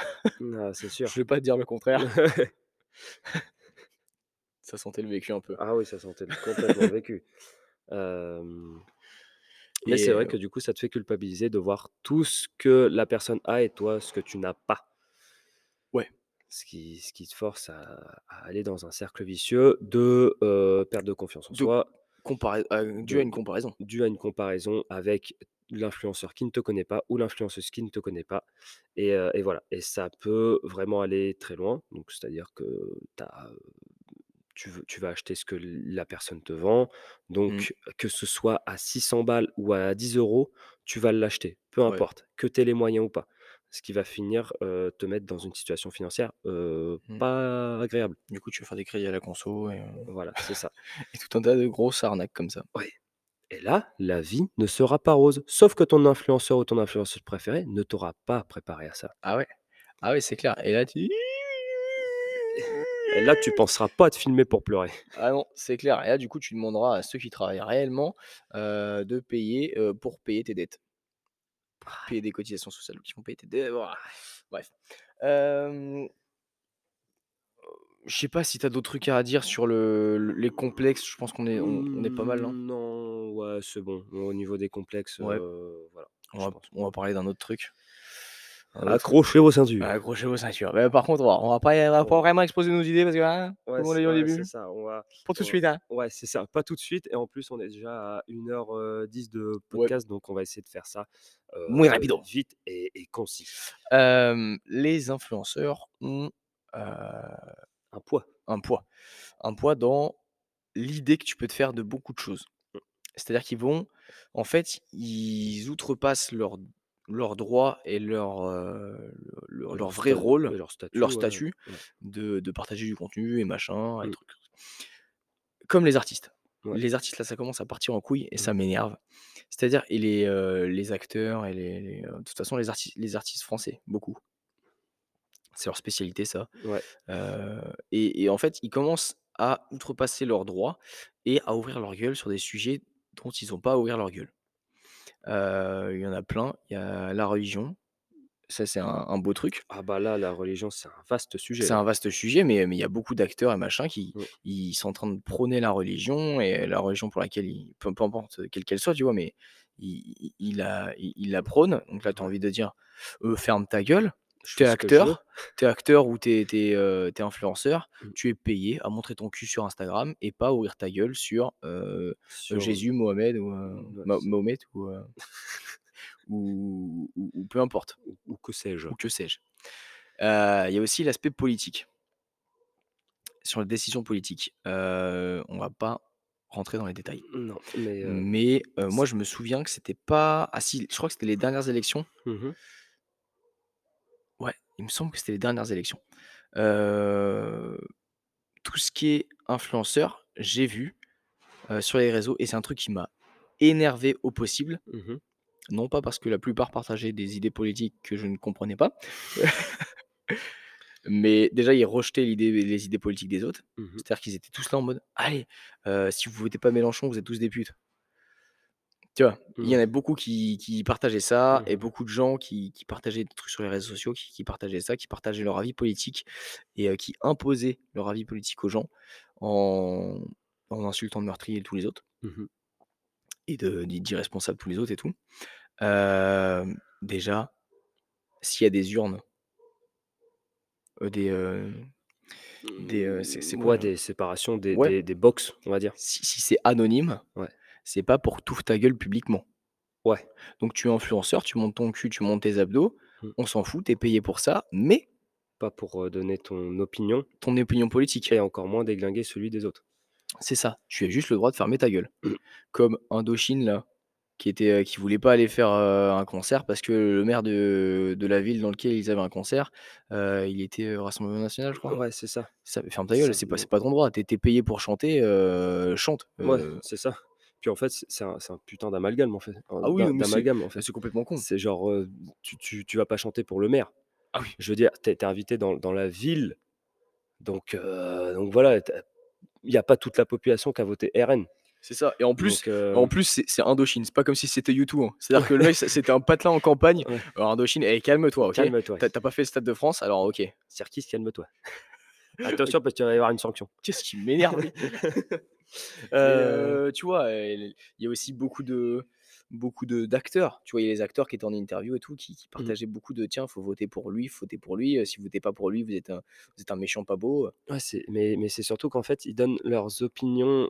Ah, c'est *laughs* sûr. Je vais pas te dire le contraire. *laughs* *laughs* Ça sentait le vécu un peu. Ah oui, ça sentait le complètement le vécu. Mais c'est vrai que du coup, ça te fait culpabiliser de voir tout ce que la personne a et toi ce que tu n'as pas. Ouais. Ce qui ce qui te force à à aller dans un cercle vicieux de, perte de confiance en De soi heu, dû à une comparaison. dû à une comparaison avec l'influenceur qui ne te connaît pas ou l'influenceuse qui ne te connaît pas et et voilà et ça peut vraiment aller très loin. Donc c'est-à-dire que tu as, heu, tu veux tu vas acheter ce que la personne te vend, Mmh. donc que ce soit à 600 balles ou à 10 €, tu vas l'acheter, peu Ouais. importe, que tu aies les moyens ou pas. Ce qui va finir, te mettre dans une situation financière, Mmh. pas agréable. Du coup, tu vas faire des crédits à la conso et Voilà, c'est ça. *laughs* et tout un tas de grosses arnaques comme ça. Ouais et là, la vie ne sera pas rose. Sauf que ton influenceur ou ton influenceuse préférée ne t'aura pas préparé à ça. Ah ouais? Ah ouais, c'est clair et là tu Et là, tu penseras pas à te filmer pour pleurer. Ah non, c'est clair et là, du coup, tu demanderas à ceux qui travaillent réellement, de payer, pour payer tes dettes. Pour payer des cotisations sociales, qui vont payer tes voilà. Bref. Hem je sais pas si tu as d'autres trucs à dire sur le le les complexes, je pense qu'on est on on est pas mal, non? Mmh, non, ouais, c'est bon. Au niveau des complexes, Ouais. heu, voilà, va on va parler d'un autre truc. Accrochez vos ceintures. accrochez vos ceintures. Mais par contre, on va pas on va pas vraiment exposer nos idées parce que, hein, Ouais, comme on l'a dit au début, ça. On va pas tout de suite, hein. ouais, c'est ça, pas tout de suite et en plus, on est déjà à 1 heure, heu, 10 de Ouais. podcast, donc on va essayer de faire ça, Muy rapido. vite et et concis. Les influenceurs ont, heu Un poids. un poids. Un poids dans l'idée que tu peux te faire de beaucoup de choses. C'est-à-dire qu'ils vont en fait, ils outrepassent leurs leurs droits et leur, heu, leur leur leur vrai rôle, leur statut, leur ouais, statut ouais. de de partager du contenu et machin et Mmh. trucs. Comme les artistes. Ouais. Les artistes, là, ça commence à partir en couille et Mmh. ça m'énerve. C'est-à-dire et les, les acteurs et les de toute façon les artis les artistes français, beaucoup. C'est leur spécialité ça, et et en fait, ils commencent à outrepasser leurs droits et à ouvrir leur gueule sur des sujets dont ils ont pas à ouvrir leur gueule. Il y en a plein, il y a la religion, ça c'est un un beau truc. Ah bah là, la religion, c'est un vaste sujet, C'est là. un vaste sujet, mais mais il y a beaucoup d'acteurs et machin qui Mmh. ils sont en train de prôner la religion et la religion pour laquelle ils peu peu importe quelle qu'elle soit, tu vois? Mais ils ils ils la ils la prônent, donc là, tu as envie de dire: «Heu, ferme ta gueule, tu es acteur tu es acteur ou tu es es influenceur, Mmh. tu es payé à montrer ton cul sur Instagram et pas ouvrir ta gueule sur, Sur, heu Jésus, Mohamed ou, ouais, Mahomet ou, ou ou ou peu importe, ou que sais-je. ou que sais-je». Heu, il y a aussi l'aspect politique. Sur les décisions politiques, on va pas rentrer dans les détails. Non, mais moi je me souviens que c'était pas ah si, je crois que c'était les dernières élections. Mmh mh. Il me semble que c'était les dernières élections. Tout ce qui est influenceur, j'ai vu, sur les réseaux et c'est un truc qui m'a énervé au possible. Mmh mh. Non pas parce que la plupart partageaient des idées politiques que je ne comprenais pas. *laughs* Mais déjà, ils rejetaient l'idée les idées politiques des autres. Mmh mh. C'est-à-dire qu'ils étaient tous là en mode: «Allez, si vous votez pas Mélenchon, vous êtes tous des putes». Tu vois? Il y en Mmh. a beaucoup qui qui partageaient ça Mmh et beaucoup de gens qui qui partageaient des trucs sur les réseaux sociaux, qui qui partageaient ça, qui partageaient leur avis politique et qui imposaient leur avis politique aux gens en en insultant de meurtriers tous les autres Mmh mh. et d'irresponsables tous les autres et tout. Déjà, s'il y a des urnes des, c'est Mmh, quoi ouais, des séparations, des ouais, des des box, on va dire. si si c'est anonyme, Ouais. C'est pas pour ouvres ta gueule publiquement. Ouais. Donc tu es influenceur, tu montres ton cul, tu montres tes abdos, Mmh. on s'en fout, tu es payé pour ça, mais Pas pour, heu, donner ton opinion ton opinion politique. et encore moins déglinguer celui des autres. C'est ça, tu as juste le droit de fermer ta gueule. Mmh. Comme Indochine là, qui était, heu, qui voulait pas aller faire, heu, un concert parce que le maire de de la ville dans lequel ils avaient un concert, il était, heu, Rassemblement national, je crois. Ouais, c'est ça. Ça ferme ta gueule, c'est pas pas ton droit, tu es tu es payé pour chanter, chante, Ouais, c'est ça. Puis en fait, c'est un un putain d'amalgame, en fait, ah oui, d'amalgame, en fait. c'est complètement con. C'est genre, tu tu tu vas pas chanter pour le maire. Ah oui, Je veux dire, tu es tu es invité dans dans la ville, donc donc voilà, tu il y a pas toute la population qui a voté RN. c'est ça et en plus Donc en plus c'est Indochine, c'est pas comme si c'était U2, hein. C'est-à-dire que le mec, c'était un patelin en campagne. ouais, Alors Indochine, eh calme-toi, calme-toi. Tu as tu as pas fait le Stade de France, alors OK. Sirkis, calme-toi. *laughs* Attention parce qu'il va y avoir une sanction. Qu'est-ce qui m'énerve *laughs* Heu, heu, tu vois, il y a aussi beaucoup de beaucoup de d'acteurs, tu vois? Il y a les acteurs qui étaient en interview et tout, qui qui mmh partageaient beaucoup de: «Tiens, faut voter pour lui, faut voter pour lui, heu, si vous votez pas pour lui, vous êtes un vous êtes un méchant pas beau». Ouais, mais mais c'est surtout qu'en fait, ils donnent leurs opinions,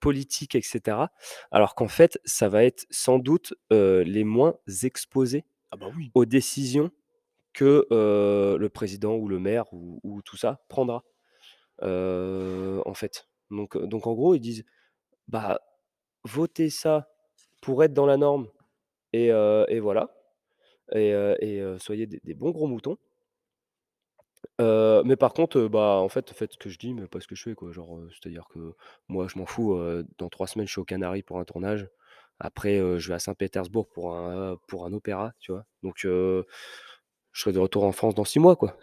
politiques et cetera, alors qu'en fait, ça va être sans doute, les moins exposés Ah bah oui. aux décisions que, le président ou le maire ou ou tout ça prendra, en fait. Donc donc en gros, ils disent: «Bah, votez ça pour être dans la norme et voilà et soyez des bons gros moutons». Mais par contre, bah, en fait, faites ce que je dis, mais pas ce que je fais, quoi. Genre, c'est-à-dire que moi, je m'en fous, dans 3 semaines, je suis aux Canaries pour un tournage. Après, je vais à Saint-Pétersbourg pour un pour un opéra, tu vois? Donc, je serai de retour en France dans 6 mois, quoi.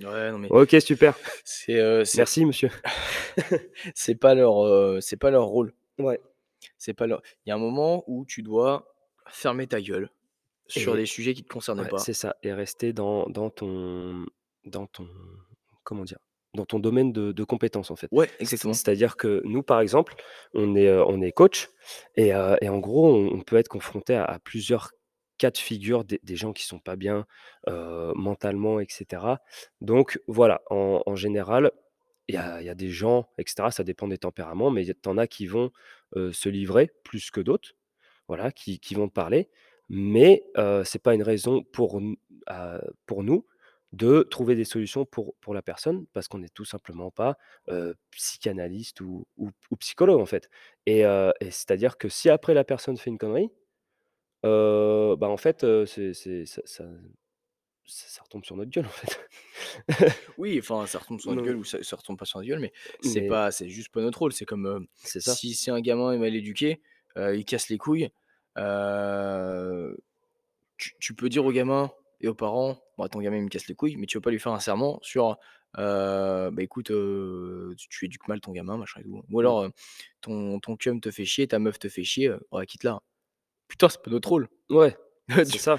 Ouais, non mais OK, super. c'est, c'est Merci, monsieur. *laughs* c'est pas leur, heu, c'est pas leur rôle. Ouais C'est pas leur il y a un moment où tu dois fermer ta gueule sur et des sujets qui te concernent ouais, pas. c'est ça et rester dans dans ton dans ton comment dire? Dans ton domaine de de compétences, en fait. Ouais, exactement. c'est-à-dire que nous, par exemple, on est, heu, on est coach et et en gros, on on peut être confronté à à plusieurs cas de figure, des gens qui sont pas bien, mentalement et cetera. Donc voilà, en général, il y a des gens et cetera, ça dépend des tempéraments, mais tu en as qui vont, se livrer plus que d'autres, voilà, qui vont parler. Mais c'est pas une raison pour pour nous de trouver des solutions pour pour la personne parce qu'on n'est tout simplement pas, psychanalyste ou ou psychologue, en fait et c'est-à-dire que si après la personne fait une connerie, heu, bah, en fait, heu, c'est c'est ça ça ça ça retombe sur notre gueule, en fait. *laughs* Oui, enfin, ça retombe sur notre Non, gueule ou ça ça retombe pas sur notre gueule, mais c'est mais pas c'est juste pas notre rôle. C'est comme, heu, c'est ça. si si un gamin est mal éduqué, heu, il casse les couilles, heu, tu tu peux dire au gamin et aux parents: «Bah, ton gamin, il me casse les couilles», mais tu vas pas lui faire un serment sur, heu: «Bah, écoute, heu, tu tu éduques mal ton gamin, machin et tout». Ou Mmh. alors, heu: «Ton ton cum te fait chier, ta meuf te fait chier, heu, bah, quitte-la». Putain, c'est pas notre rôle. Ouais, *laughs* c'est ça.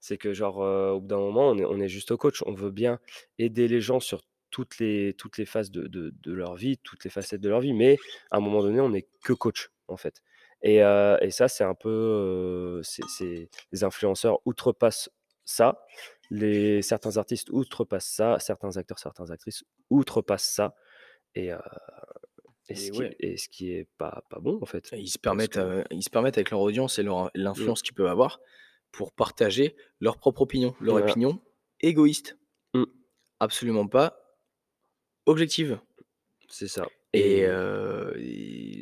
C'est que genre, heu, au bout d'un moment, on est on est juste coach. On veut bien aider les gens sur toutes les toutes les phases de de de leur vie, toutes les facettes de leur vie, mais à un moment donné, on est que coach, en fait et heu et ça, c'est un peu, c'est les influenceurs outrepassent ça, les certains artistes outrepassent ça, certains acteurs, certaines actrices outrepassent ça et et et ce qui ouais. et ce qui est pas pas bon, en fait, ils se parce permettent, que ils se permettent avec leur audience et leur mmh, l'influence qu'ils peuvent avoir, pour partager leur propre opinion. Leur voilà, opinion égoïste, mmh, absolument pas objective. C'est ça. Et et mmh,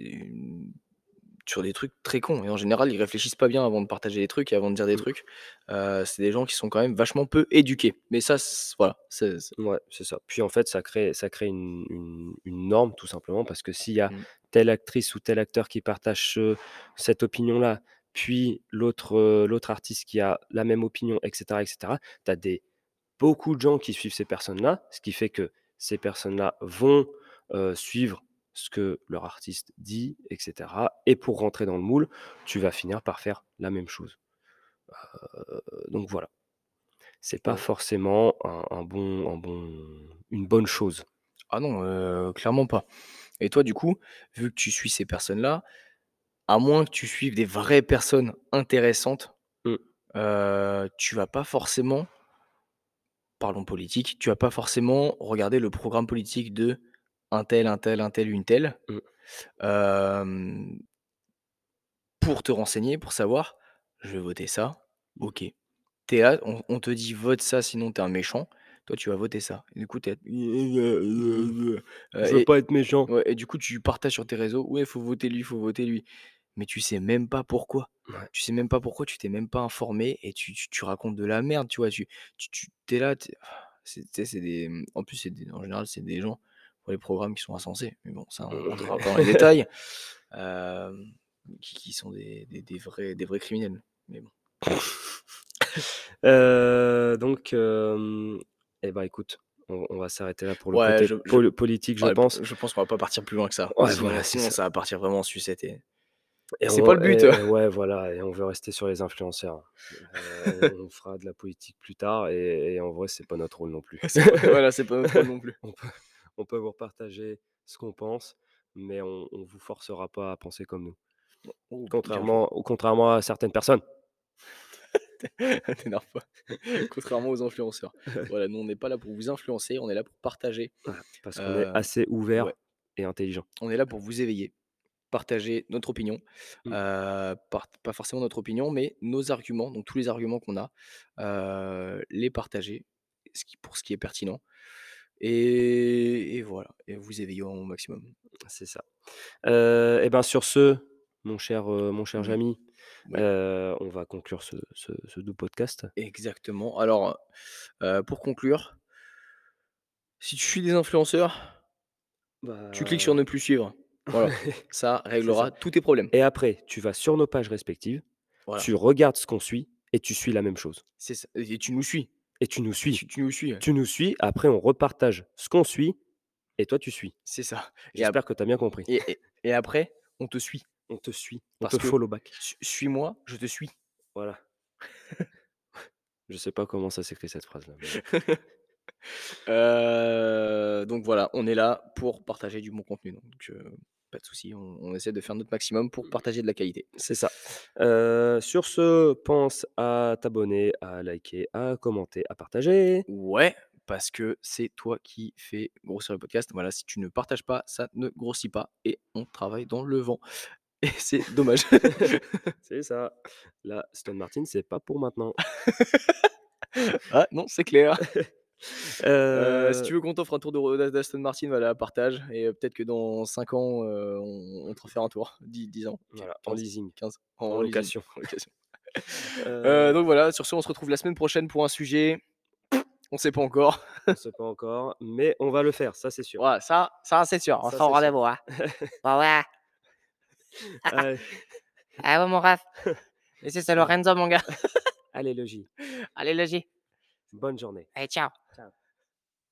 sur des trucs très cons et en général, ils réfléchissent pas bien avant de partager des trucs et avant de dire des mmh. trucs. C'est des gens qui sont quand même vachement peu éduqués. Mais ça, voilà, c'est c'est Ouais, c'est ça. Puis en fait, ça crée ça crée une une une norme tout simplement parce que s'il y a mmh, telle actrice ou tel acteur qui partage ce cette opinion-là, puis l'autre, artiste qui a la même opinion et cetera et cetera, tu as des beaucoup de gens qui suivent ces personnes-là, ce qui fait que ces personnes-là vont, suivre ce que leur artiste dit et cetera et pour rentrer dans le moule, tu vas finir par faire la même chose. Donc voilà. C'est pas forcément un un bon un bon une bonne chose. Ah non, clairement pas et toi, du coup, vu que tu suis ces personnes-là, à moins que tu suives des vraies personnes intéressantes, Mmh, heu, tu vas pas forcément Parlons politique, tu vas pas forcément regarder le programme politique de un tel, un tel, un tel, une telle, mmh, pour te renseigner, pour savoir: «Je vais voter ça». mmh. OK. Tu es là, on on te dit: «Vote ça, sinon tu es un méchant». Toi, tu vas voter ça. Et du coup, tu es Mmh. heu Je veux et pas être méchant. ouais et du coup, tu partages sur tes réseaux: «Ouais, faut voter lui, faut voter lui». Mais tu sais même pas pourquoi. Ouais. Tu sais même pas pourquoi, tu t'es même pas informé et tu tu tu racontes de la merde, tu vois? Tu tu tu tu là, c'est c'est des, mmh, en plus, c'est des en général, c'est des gens pour les programmes qui sont insensés. Mais bon, ça, on Mmh, rentrera pas dans les détails. Hem, qui qui sont des des des vrais des vrais criminels. Mais bon. Heu, *laughs* donc et bah, écoute, on va s'arrêter là pour le Ouais, côté je je pol politique, je ouais, pense. je pense qu'on va pas partir plus loin que ça. Ouais, Sinon voilà, c'est sinon ça ça va partir vraiment en sucette et et c'est pas le but. et *laughs* ouais, voilà et on veut rester sur les influenceurs. On fera de la politique plus tard et et en vrai, c'est pas notre rôle non plus. *laughs* Voilà, c'est pas notre rôle non plus. On peut on peut vous repartager ce qu'on pense, mais on on vous forcera pas à penser comme nous. Oh. Contrairement ou contrairement à certaines personnes. *laughs* T'énerve pas. *laughs* Contrairement aux influenceurs. Voilà, nous, on n'est pas là pour vous influencer, on est là pour partager. Parce qu'on est Heu, assez ouais, ouvert et intelligent. on est là pour vous éveiller, partager notre opinion, Mmh, part pas forcément notre opinion, mais nos arguments, donc tous les arguments qu'on a, heu, les partager, ce qui pour ce qui est pertinent et et voilà et vous éveiller au maximum. c'est ça. Heu et ben, sur ce, mon cher, heu, mon cher Oui, Jamy, ouais, heu, on va conclure ce ce ce doux podcast. exactement. Alors, pour conclure, si tu suis des influenceurs, tu cliques sur Bah, ne plus suivre. Voilà, *laughs* ça réglera tous tes problèmes. et après, tu vas sur nos pages respectives, Voilà, tu regardes ce qu'on suit et tu suis la même chose c'est ça et tu nous suis. Et tu nous suis. Tu tu nous suis, ouais. Tu nous suis, après on repartage ce qu'on suit et toi tu suis. C'est ça J'espère que tu as bien compris. et et et après, on te suit On te suit, on parce te que follow back. «Suis suis-moi, je te suis». Voilà. Je sais pas comment ça s'écrit cette phrase-là, mais. Heu, *laughs* donc voilà, on est là pour partager du bon contenu, donc heu, pas de souci, on on essaie de faire notre maximum pour partager de la qualité. C'est ça. Heu, sur ce, pense à t'abonner, à liker, à commenter, à partager. Ouais, parce que c'est toi qui fais grossir le podcast. Voilà, si tu ne partages pas, ça ne grossit pas et on travaille dans le vent et *laughs* c'est dommage. *laughs* C'est ça. La Aston Martin, c'est pas pour maintenant. *laughs* Ah non, c'est clair. Heu, si tu veux qu'on t'offre un tour d'Aston Martin, voilà, partage et heu, peut-être que dans 5 ans, heu, on on te refait un tour. Dix 10 ans, en 15, leasing, 15 en en location. en *laughs* donc voilà, sur ce, on se retrouve la semaine prochaine pour un sujet, on sait pas encore. On sait pas encore, mais on va le faire, ça c'est sûr. Ça ça c'est sûr, on Ça sera au rendez-vous, hein. *laughs* Ouais, ouais. Allez. *laughs* Ah ouais, mon ref. Ici, c'est Allez. Lorenzo, mon gars. Allez le J. Allez, le J. Bonne journée. Allez, ciao. Ciao.